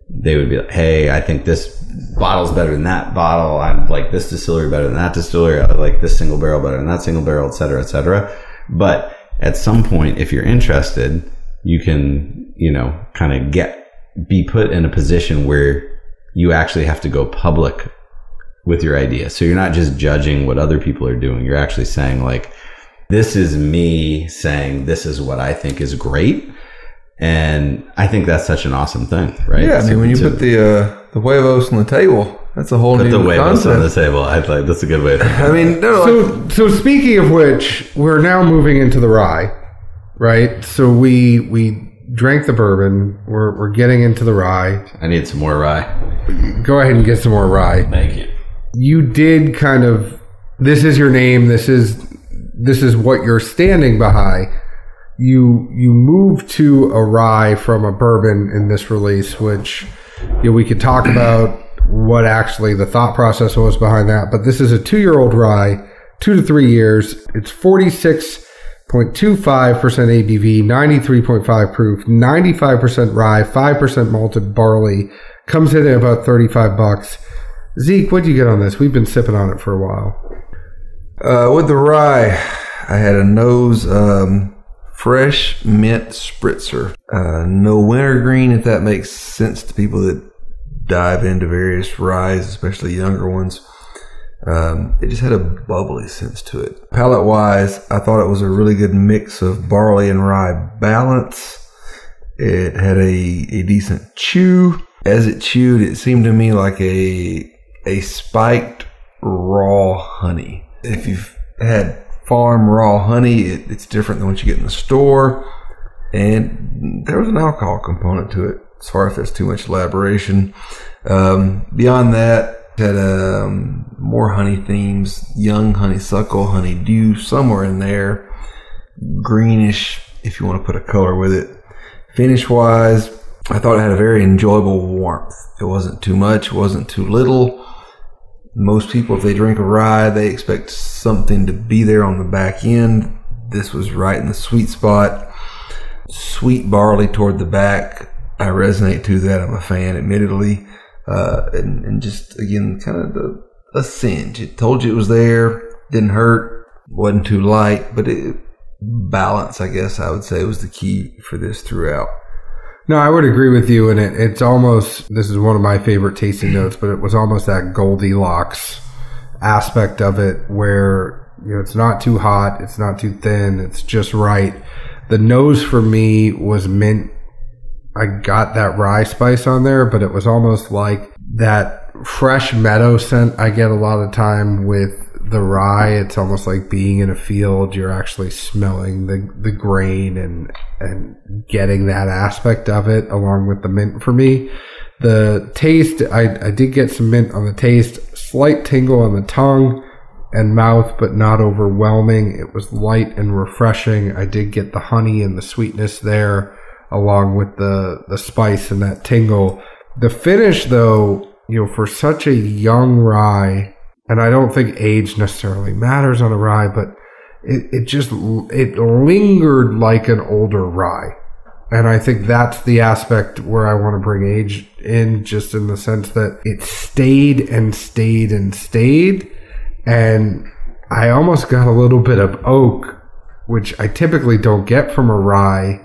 they would be like, Hey, I think this bottle's better than that bottle. I'm like this distillery better than that distillery. I like this single barrel better than that single barrel, et cetera, et cetera. But at some point, if you're interested, you can, you know, kind of get, be put in a position where you actually have to go public with your idea. So you're not just judging what other people are doing. You're actually saying like, this is me saying this is what I think is great. And I think that's such an awesome thing, right? yeah. I mean, To- when you to put the uh, the huevos on the table, that's a whole put new the huevos concept. on the table, I like that's a good way. To. I mean, no, like, So, so speaking of which, we're now moving into the rye, right? So we we drank the bourbon. We're we're getting into the rye. I need some more rye. Go ahead and get some more rye. Thank you. You did kind of. This is your name. This is this is what you're standing behind. You you moved to a rye from a bourbon in this release, which you know, we could talk about what actually the thought process was behind that. But this is a two year old rye, two to three years. It's 46.25% ABV, 93.5 proof, 95% rye, 5% malted barley. Comes in at about 35 bucks. Zeke, what'd you get on this? We've been sipping on it for a while. Uh, with the rye, I had a nose um, fresh mint spritzer. Uh, no wintergreen, if that makes sense to people that dive into various ryes, especially younger ones. Um, it just had a bubbly sense to it. Palate wise, I thought it was a really good mix of barley and rye balance. It had a, a decent chew. As it chewed, it seemed to me like a a spiked raw honey. If you've had farm raw honey, it, it's different than what you get in the store. And there was an alcohol component to it. Sorry if there's too much elaboration. Um, beyond that, had um, more honey themes, young honeysuckle, honeydew, somewhere in there. Greenish, if you want to put a color with it. Finish wise, I thought it had a very enjoyable warmth. It wasn't too much, wasn't too little. Most people, if they drink a rye, they expect something to be there on the back end. This was right in the sweet spot. Sweet barley toward the back. I resonate to that. I'm a fan, admittedly. Uh, and, and just, again, kind of the, a cinch. It told you it was there. Didn't hurt. Wasn't too light, but it, balance, I guess I would say, was the key for this throughout. No, I would agree with you. And it, it's almost, this is one of my favorite tasting notes, but it was almost that Goldilocks aspect of it where, you know, it's not too hot, it's not too thin, it's just right. The nose for me was mint. I got that rye spice on there, but it was almost like that fresh meadow scent I get a lot of time with the rye. It's almost like being in a field. You're actually smelling the, the grain and, and getting that aspect of it along with the mint for me. The taste, I, I did get some mint on the taste, slight tingle on the tongue and mouth, but not overwhelming. It was light and refreshing. I did get the honey and the sweetness there along with the the spice and that tingle. The finish, though, you know, for such a young rye, and I don't think age necessarily matters on a rye, but it, it just it lingered like an older rye. And I think that's the aspect where I want to bring age in, just in the sense that it stayed and stayed and stayed. And I almost got a little bit of oak, which I typically don't get from a rye,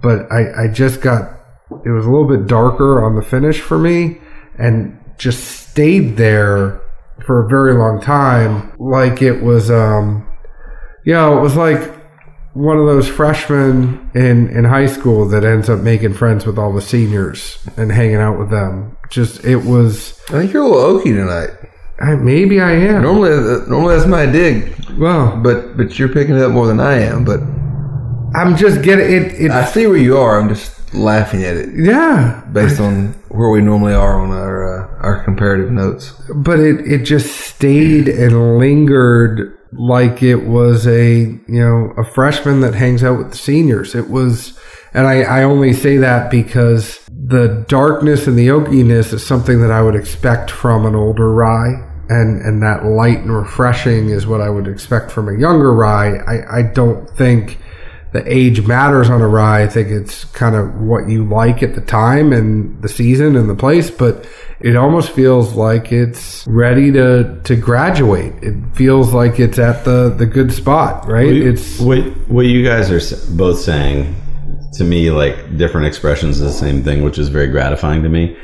but I, I just got, it was a little bit darker on the finish for me and just stayed there for a very long time. Like it was, um, you know, it was like one of those freshmen in, in high school that ends up making friends with all the seniors and hanging out with them. Just, it was, I think you're a little oaky tonight. I, maybe I am. Normally, uh, normally that's my dig, Well, but but you're picking it up more than I am. But I'm just getting it. it I see where you are. I'm just laughing at it yeah, based on where we normally are on our uh, our comparative notes. but it it just stayed and lingered like it was a you know a freshman that hangs out with the seniors. It was, and I I only say that because the darkness and the oakiness is something that I would expect from an older rye. And, and that light and refreshing is what I would expect from a younger rye. I, I don't think the age matters on a rye. I think it's kind of what you like at the time and the season and the place, but it almost feels like it's ready to to graduate. It feels like it's at the the good spot, right? It's what what you guys are both saying to me like different expressions of the same thing which is very gratifying to me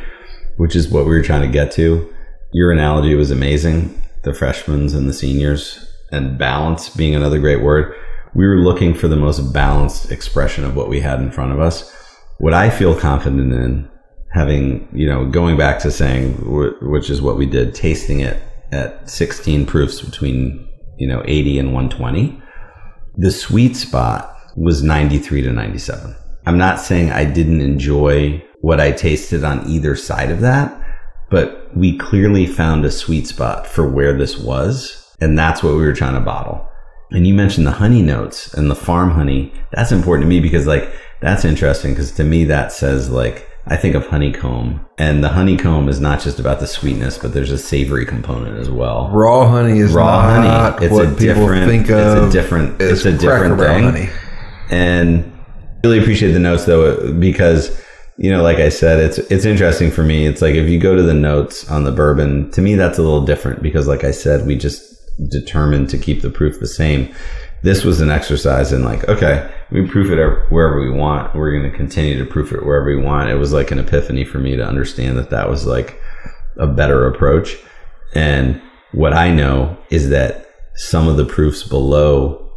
which is what we were trying to get to your analogy was amazing the freshmen and the seniors and balance being another great word we were looking for the most balanced expression of what we had in front of us what i feel confident in having you know going back to saying which is what we did tasting it at 16 proofs between you know 80 and 120 the sweet spot was 93 to 97. I'm not saying I didn't enjoy what I tasted on either side of that, but we clearly found a sweet spot for where this was. And that's what we were trying to bottle. And you mentioned the honey notes and the farm honey. That's important to me because like, that's interesting because to me that says like, I think of honeycomb and the honeycomb is not just about the sweetness, but there's a savory component as well Raw honey is raw not honey. It's what a different. think of. it's a different. It's a different thing. honey. And really appreciate the notes though, because you know, like I said, it's it's interesting for me. It's like if you go to the notes on the bourbon, to me that's a little different because, like I said, we just determined to keep the proof the same. This was an exercise in like, okay, we proof it wherever we want. We're going to continue to proof it wherever we want. It was like an epiphany for me to understand that that was like a better approach. And what I know is that some of the proofs below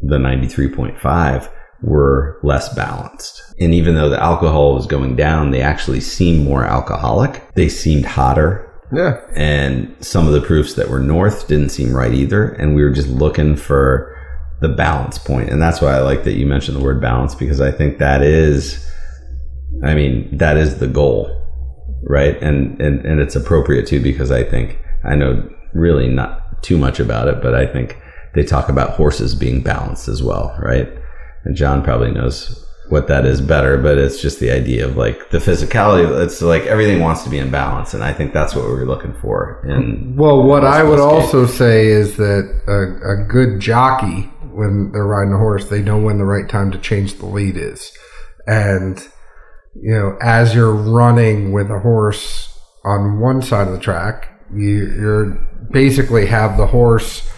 the 93.5 were less balanced. And even though the alcohol was going down, they actually seemed more alcoholic. They seemed hotter. Yeah, And some of the proofs that were north didn't seem right either. And we were just looking for the balance point. And that's why I like that you mentioned the word balance because I think that is, I mean, that is the goal, right? And, and, and it's appropriate too because I think, I know really not too much about it, but I think they talk about horses being balanced as well, right? And John probably knows what that is better, but it's just the idea of like the physicality. It's like everything wants to be in balance, and I think that's what we were looking for. And well, what I would Gate. also say is that a, a good jockey, when they're riding a horse, they know when the right time to change the lead is, and you know, as you're running with a horse on one side of the track, you, you're basically have the horse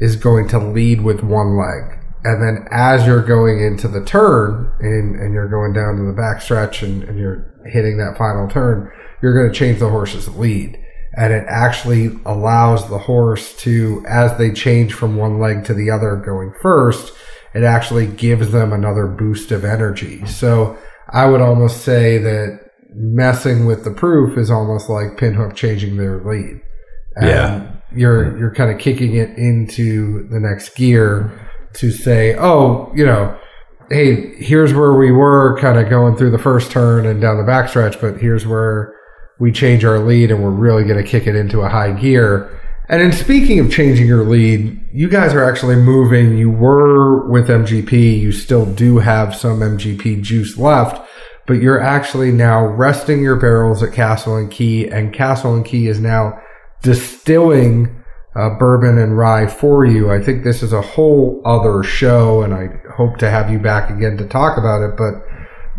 is going to lead with one leg. And then as you're going into the turn and, and you're going down to the back stretch and, and you're hitting that final turn, you're going to change the horse's lead. And it actually allows the horse to, as they change from one leg to the other going first, it actually gives them another boost of energy. So I would almost say that messing with the proof is almost like Pinhook changing their lead. And Yeah. You're, mm-hmm. you're kind of kicking it into the next gear to say, oh, you know, hey, here's where we were kind of going through the first turn and down the backstretch, but here's where we change our lead and we're really going to kick it into a high gear. And in speaking of changing your lead, you guys are actually moving. You were with MGP. You still do have some MGP juice left, but you're actually now resting your barrels at Castle and Key, and Castle and Key is now distilling uh, bourbon and rye for you. I think this is a whole other show, and I hope to have you back again to talk about it. But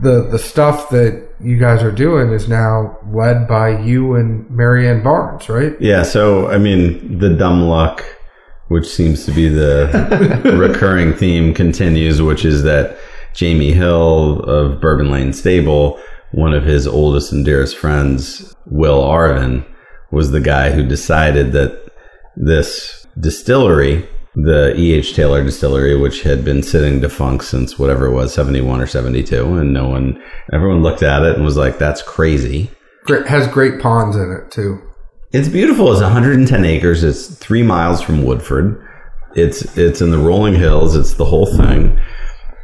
the the stuff that you guys are doing is now led by you and Marianne Barnes, right? Yeah. So, I mean, the dumb luck, which seems to be the [LAUGHS] recurring theme, continues, which is that Jamie Hill of Bourbon Lane Stable, one of his oldest and dearest friends, Will Arvin, was the guy who decided that this distillery, the E.H. Taylor distillery, which had been sitting defunct since whatever it was, 71 or 72, and no one, everyone looked at it and was like, that's crazy. Great, has great ponds in it too. It's beautiful. It's 110 acres. It's three miles from Woodford. It's it's in the rolling hills. It's the whole thing,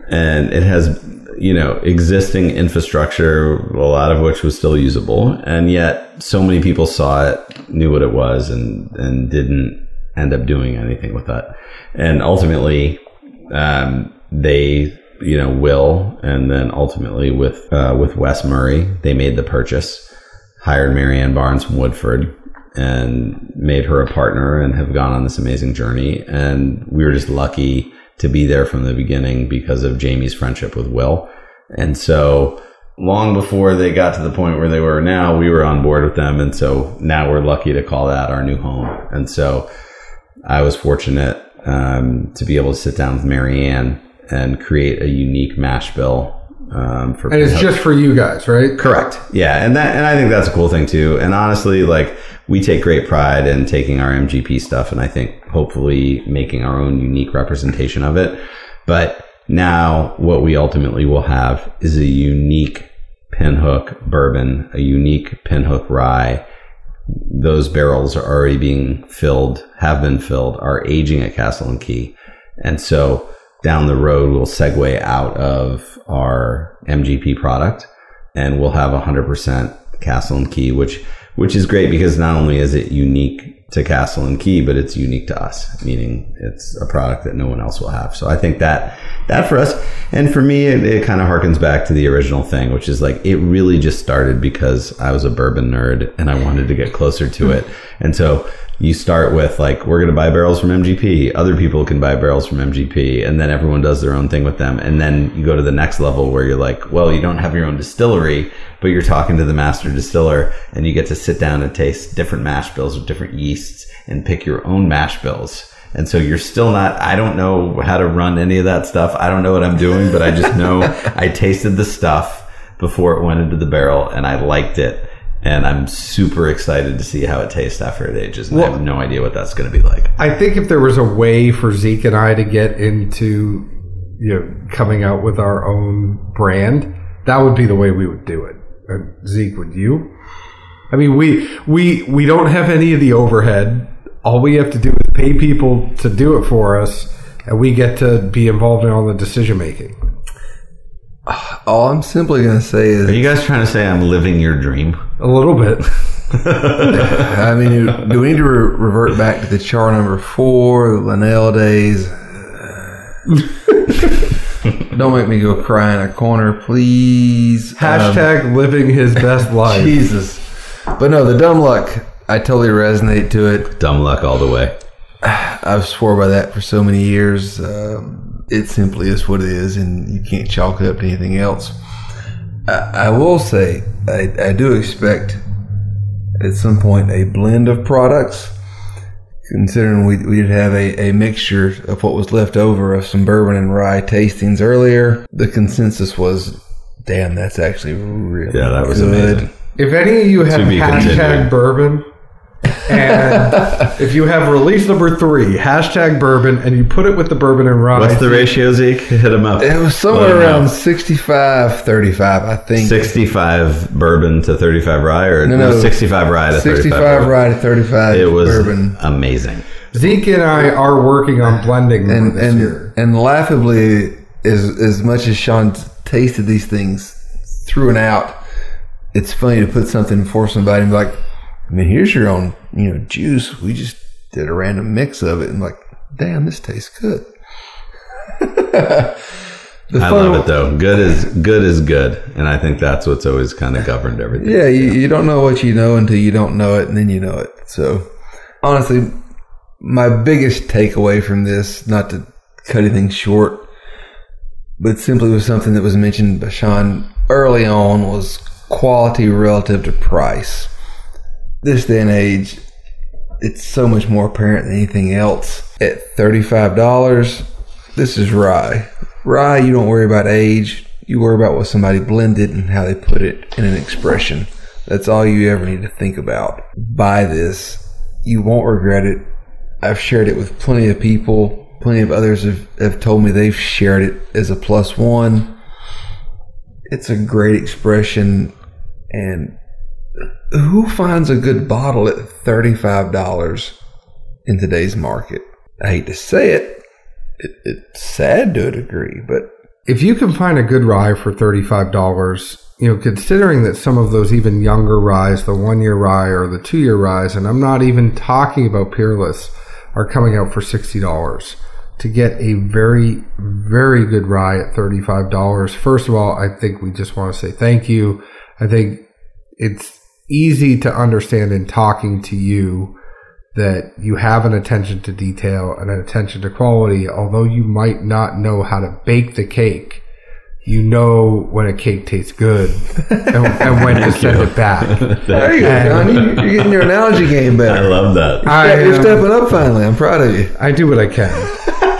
and it has you know existing infrastructure, a lot of which was still usable, and yet so many people saw it, knew what it was, and and didn't end up doing anything with that. And ultimately, um, they you know will, and then ultimately with uh, with Wes Murray, they made the purchase, hired Marianne Barnes from Woodford and made her a partner and have gone on this amazing journey. And we were just lucky to be there from the beginning because of Jamie's friendship with Will. And so long before they got to the point where they were now, we were on board with them. And so now we're lucky to call that our new home. And so I was fortunate um, to be able to sit down with Marianne and create a unique mash bill um, for And it's just for you guys, right? Correct. Yeah, and that and I think that's a cool thing too. And honestly, like we take great pride in taking our MGP stuff and I think hopefully making our own unique representation of it. But now what we ultimately will have is a unique pinhook bourbon, a unique pinhook rye. Those barrels are already being filled, have been filled, are aging at Castle and Key. And so down the road, we'll segue out of our MGP product and we'll have 100% Castle and Key, which which is great because not only is it unique to Castle and Key, but it's unique to us, meaning it's a product that no one else will have. So I think that that for us and for me, it, it kind of harkens back to the original thing, which is like it really just started because I was a bourbon nerd and I wanted to get closer to it. [LAUGHS] And so you start with like we're going to buy barrels from MGP. Other people can buy barrels from MGP, and then everyone does their own thing with them. And then you go to the next level where you're like, well, you don't have your own distillery, but you're talking to the master distiller, and you get to sit down and taste different mash bills with different yeasts and pick your own mash bills. And so you're still not, I don't know how to run any of that stuff. I don't know what I'm doing, but I just [LAUGHS] know I tasted the stuff before it went into the barrel and I liked it and I'm super excited to see how it tastes after it ages. And I have no idea what that's going to be like. I think if there was a way for Zeke and I to get into, you know, coming out with our own brand, that would be the way we would do it. Uh, Zeke, would you? I mean, we we we don't have any of the overhead. All we have to do is pay people to do it for us, and we get to be involved in all the decision making. [SIGHS] All I'm simply going to say is Are you guys trying to say I'm living your dream? A little bit. [LAUGHS] I mean, do- do we need to re- revert back to the char number four, the LeNell days? [LAUGHS] Don't make me go cry in a corner, please. Um, Hashtag living his best [LAUGHS] life. Jesus. But no, the dumb luck, I totally resonate to it. Dumb luck all the way. I've swore by that for so many years. Um, it simply is what it is, and you can't chalk it up to anything else. I, I will say, I, I do expect at some point a blend of products. Considering we, we did have a, a mixture of what was left over of some bourbon and rye tastings earlier, the consensus was, damn, that's actually really Yeah, that was good. amazing. If any of you have hashtag continued. bourbon, and [LAUGHS] if you have release number three, hashtag bourbon, and you put it with the bourbon and rye, What's the ratio, Zeke? Hit him up. It was somewhere him around 65 35, I think. 65 bourbon to 35 rye, or No, no, no. 65 rye to 65 35 bourbon. rye to 35 It was bourbon. amazing. Zeke and I are working on blending And this and year. and laughably, as as much as Sean tasted these things through and out, it's funny to put something before somebody and be like, I mean, here's your own, you know, juice. We just did a random mix of it and like, damn, this tastes good. [LAUGHS] I love it though. Good is good is good, and I think that's what's always kind of governed everything. Yeah, you, you don't know what you know until you don't know it, and then you know it. So, honestly, my biggest takeaway from this, not to cut anything short, but simply was something that was mentioned by Sean early on was quality relative to price. This day and age, it's so much more apparent than anything else. At $35, this is rye. Rye, you don't worry about age. You worry about what somebody blended and how they put it in an expression. That's all you ever need to think about. Buy this. You won't regret it. I've shared it with plenty of people. Plenty of others have, have told me they've shared it as a plus one. It's a great expression. And who finds a good bottle at $35 in today's market? I hate to say it, it, it's sad to a degree, but if you can find a good rye for $35, you know, considering that some of those even younger ryes, the one year rye or the two year ryes, and I'm not even talking about Peerless, are coming out for $60 to get a very, very good rye at $35. First of all, I think we just want to say thank you. I think it's easy to understand in talking to you that you have an attention to detail and an attention to quality, although you might not know how to bake the cake. You know when a cake tastes good and, and when to send it back. [LAUGHS] there you go, John. You, you're getting your analogy game better. I love that. I, You're stepping up finally. I'm proud of you. I do what I can.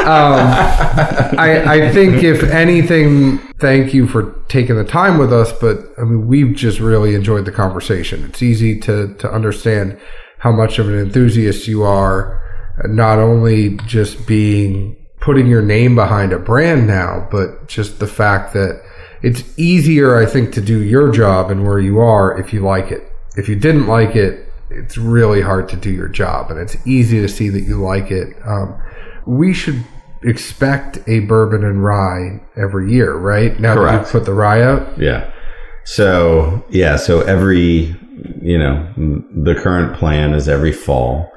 Um, I, I think, if anything, thank you for taking the time with us. But I mean, we've just really enjoyed the conversation. It's easy to to understand how much of an enthusiast you are, not only just being putting your name behind a brand now, but just the fact that it's easier, I think, to do your job and where you are if you like it. If you didn't like it, it's really hard to do your job, and it's easy to see that you like it. Um, we should expect a bourbon and rye every year, right? Now that Correct. you've put the rye out. Yeah. So yeah, so every you know the current plan is every fall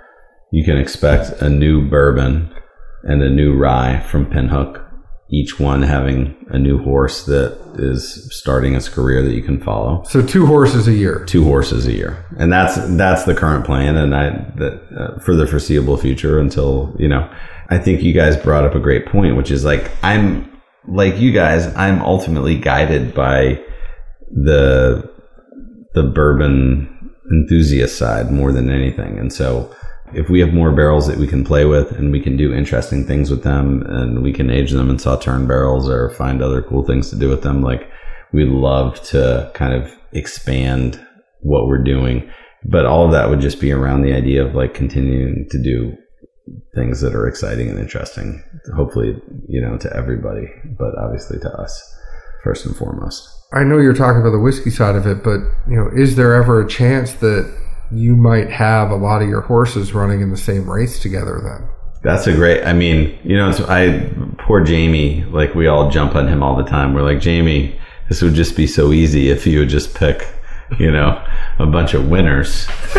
you can expect a new bourbon and a new rye from Pinhook. Each one having a new horse that is starting its career that you can follow. So two horses a year. Two horses a year, and that's that's the current plan, and I that uh, for the foreseeable future until you know. I think you guys brought up a great point, which is like I'm like you guys. I'm ultimately guided by the the bourbon enthusiast side more than anything. And so if we have more barrels that we can play with and we can do interesting things with them and we can age them in sauterne barrels or find other cool things to do with them, like we love to kind of expand what we're doing. But all of that would just be around the idea of like continuing to do things that are exciting and interesting, hopefully, you know, to everybody, but obviously to us first and foremost. I know you're talking about the whiskey side of it, but you know, is there ever a chance that you might have a lot of your horses running in the same race together then? That's a great. I mean, you know, it's, I poor Jamie. Like we all jump on him all the time. We're like, Jamie, this would just be so easy if you would just pick, [LAUGHS] you know, a bunch of winners. [LAUGHS]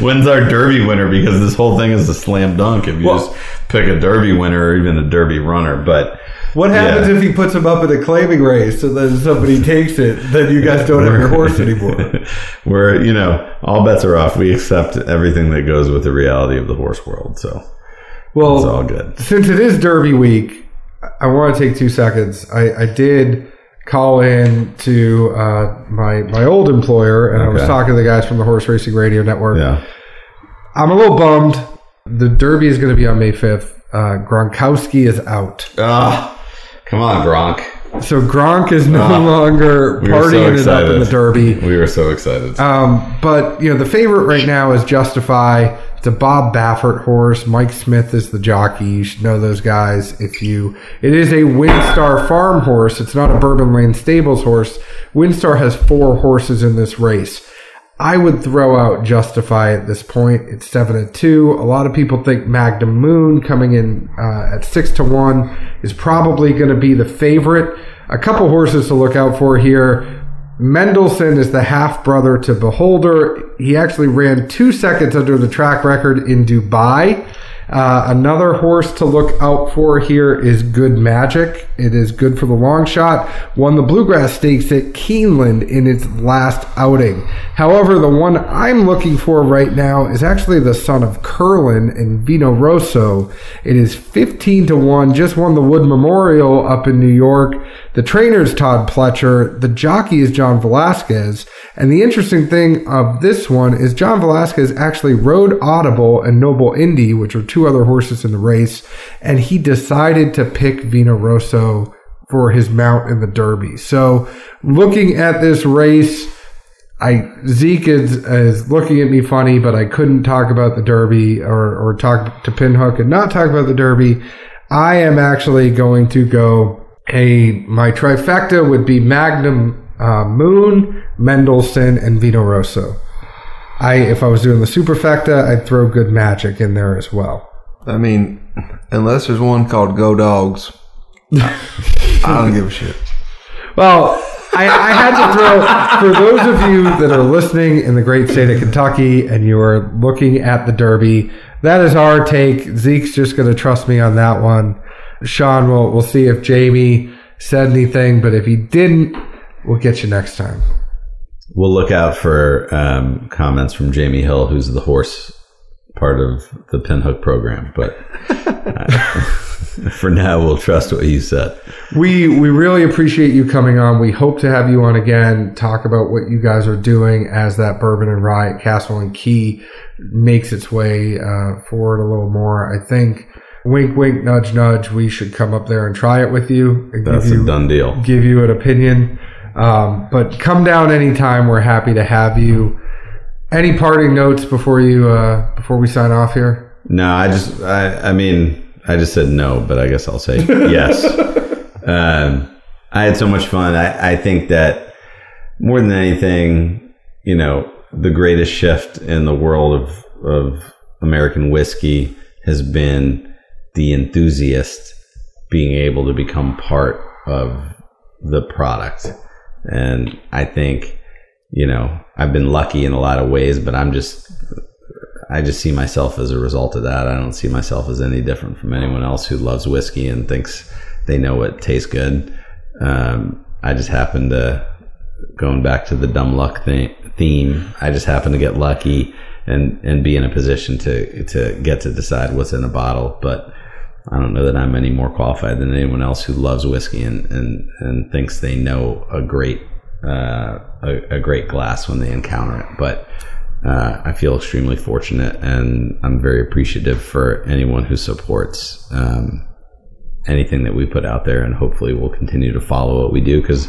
When's our Derby winner? Because this whole thing is a slam dunk if you Well- just pick a Derby winner or even a Derby runner. But What happens Yeah. if he puts him up in a claiming race and then somebody takes it? Then you guys don't have your horse anymore. [LAUGHS] we're, you know, all bets are off. We accept everything that goes with the reality of the horse world. So Well, it's all good. since it is Derby week, I want to take two seconds. I, I did call in to uh, my my old employer, and I was talking to the guys from the Horse Racing Radio Network. Yeah. I'm a little bummed. The Derby is going to be on May 5th. Uh, Gronkowski is out, come on, Gronk. So Gronk is no longer Ah, we were so partying it up in the. Derby. We were so excited. Um, but you know, the favorite right now is Justify. It's a Bob Baffert horse. Mike Smith is the jockey. You should know those guys. If you, it is a WinStar Farm horse. It's not a Bourbon Lane Stables horse. WinStar has four horses in this race. I would throw out Justify at this point. It's seven to two. A lot of people think Magnum Moon coming in uh, at six to one is probably going to be the favorite. A couple horses to look out for here. Mendelssohn is the half brother to Beholder. He actually ran two seconds under the track record in Dubai. Uh, another horse to look out for here is Good Magic. It is good for the long shot. Won the Bluegrass Stakes at Keeneland in its last outing. However, the one I'm looking for right now is actually the son of Curlin and Vino Rosso. It is 15 to 1, just won the Wood Memorial up in New York. The trainer's Todd Pletcher. The jockey is John Velazquez. And the interesting thing of this one is John Velazquez actually rode Audible and Noble Indy, which are two other horses in the race, and he decided to pick Vino Rosso for his mount in the Derby. So looking at this race, I Zeke is, is looking at me funny, but I couldn't talk about the Derby or, or talk to Pinhook and not talk about the Derby. I am actually going to go a my trifecta would be Magnum uh, Moon, Mendelssohn, and Vino Rosso. I if I was doing the superfecta, I'd throw Good Magic in there as well. I mean, unless there's one called Go Dogs, I don't give a shit. Well, I, I had to throw for those of you that are listening in the great state of Kentucky and you are looking at the Derby. That is our take. Zeke's just going to trust me on that one. Sean we'll, we'll see if Jamie said anything, but if he didn't, we'll get you next time. We'll look out for um, comments from Jamie Hill, who's the horse part of the Pinhook program. But uh, [LAUGHS] for now, we'll trust what you said. We we really appreciate you coming on. We hope to have you on again, talk about what you guys are doing as that Bourbon and Rye Castle and Key makes its way uh, forward a little more. I think wink, wink, nudge, nudge. We should come up there and try it with you. That's give you, a done deal. Give you an opinion. Um, but come down anytime. We're happy to have you. Any parting notes before you uh, before we sign off here? No, I just, I, I mean, I just said no, but I guess I'll say [LAUGHS] yes. um, I had so much fun. I, I think that more than anything, you know, the greatest shift in the world of, of American whiskey has been the enthusiast being able to become part of the product. And I think, you know, I've been lucky in a lot of ways, but I'm just, I just see myself as a result of that. I don't see myself as any different from anyone else who loves whiskey and thinks they know what tastes good. Um, I just happen to, going back to the dumb luck thing, theme, I just happen to get lucky and, and be in a position to, to get to decide what's in a bottle. But I don't know that I'm any more qualified than anyone else who loves whiskey and, and, and thinks they know a great, uh, a, a great glass when they encounter it. But, uh, I feel extremely fortunate and I'm very appreciative for anyone who supports, um, anything that we put out there and hopefully we'll continue to follow what we do because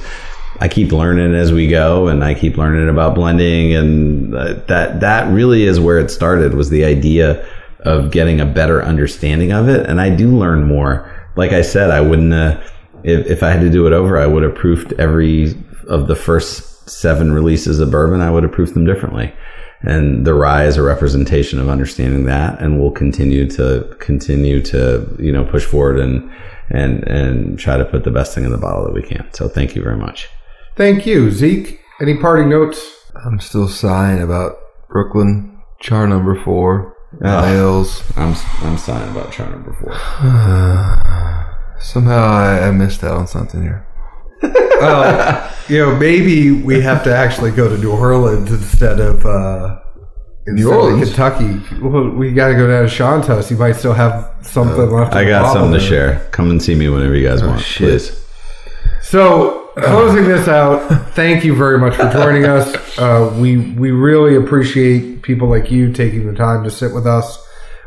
I keep learning as we go and I keep learning about blending and uh, that that really is where it started was the idea of getting a better understanding of it. And I do learn more. Like I said I wouldn't uh, if, if I had to do it over I would have proofed every of the first seven releases of bourbon I would have proofed them differently. And the rye is a representation of understanding that and we'll continue to continue to you know push forward and and and try to put the best thing in the bottle that we can. So thank you very much. Thank you, Zeke. Any parting notes? I'm still sighing about Brooklyn, char number four, Niles. i'm i'm sighing about char number four Somehow I, I missed out on something here. [LAUGHS] Well, you know, maybe we have to actually go to New Orleans instead of uh, New Orleans? Kentucky. Well, we got to go down to Sean's house. He might still have something left. i got something to share come and see me whenever you guys want shit. please So, closing this out, thank you very much for joining us. Uh, we we really appreciate people like you taking the time to sit with us.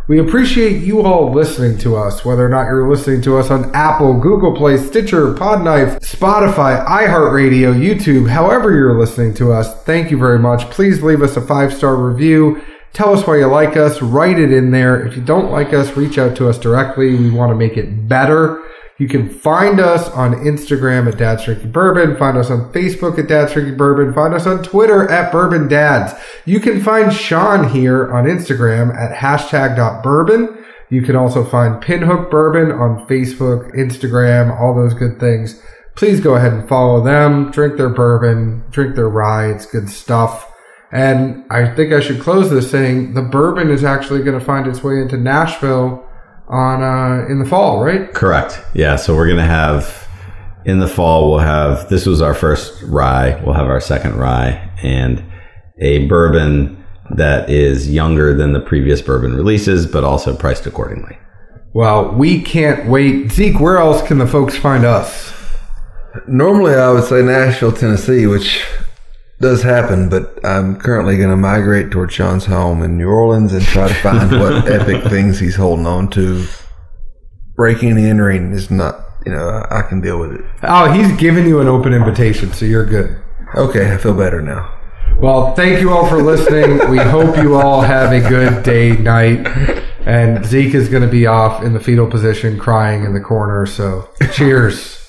We appreciate you all listening to us, whether or not you're listening to us on Apple, Google Play, Stitcher, Podknife, Spotify, iHeartRadio, YouTube, however you're listening to us. Thank you very much. Please leave us a five star review. Tell us why you like us. Write it in there. If you don't like us, reach out to us directly. We want to make it better. You can find us on Instagram at Dad's Drinking Bourbon. Find us on Facebook at Dad's Drinking Bourbon. Find us on Twitter at Bourbon Dads. You can find Sean here on Instagram at hashtag.bourbon. You can also find Pinhook Bourbon on Facebook, Instagram, all those good things. please go ahead and follow them. Drink their bourbon, drink their rye. It's good stuff. And I think I should close this saying the bourbon is actually going to find its way into Nashville on uh, in the fall, right? Correct. Yeah. So we're gonna have in the fall. We'll have this was our first rye. We'll have our second rye and a bourbon that is younger than the previous bourbon releases, but also priced accordingly. Well, we can't wait. Zeke, where else can the folks find us? Normally, I would say Nashville, Tennessee, which does happen, but I'm currently going to migrate toward Sean's home in New Orleans and try to find what [LAUGHS] epic things he's holding on to. Breaking and entering is not, you know, I can deal with it. Oh, he's giving you an open invitation, so you're good. Okay, I feel better now. Well, thank you all for listening. we hope you all have a good day, night. And Zeke is going to be off in the fetal position crying in the corner. So cheers.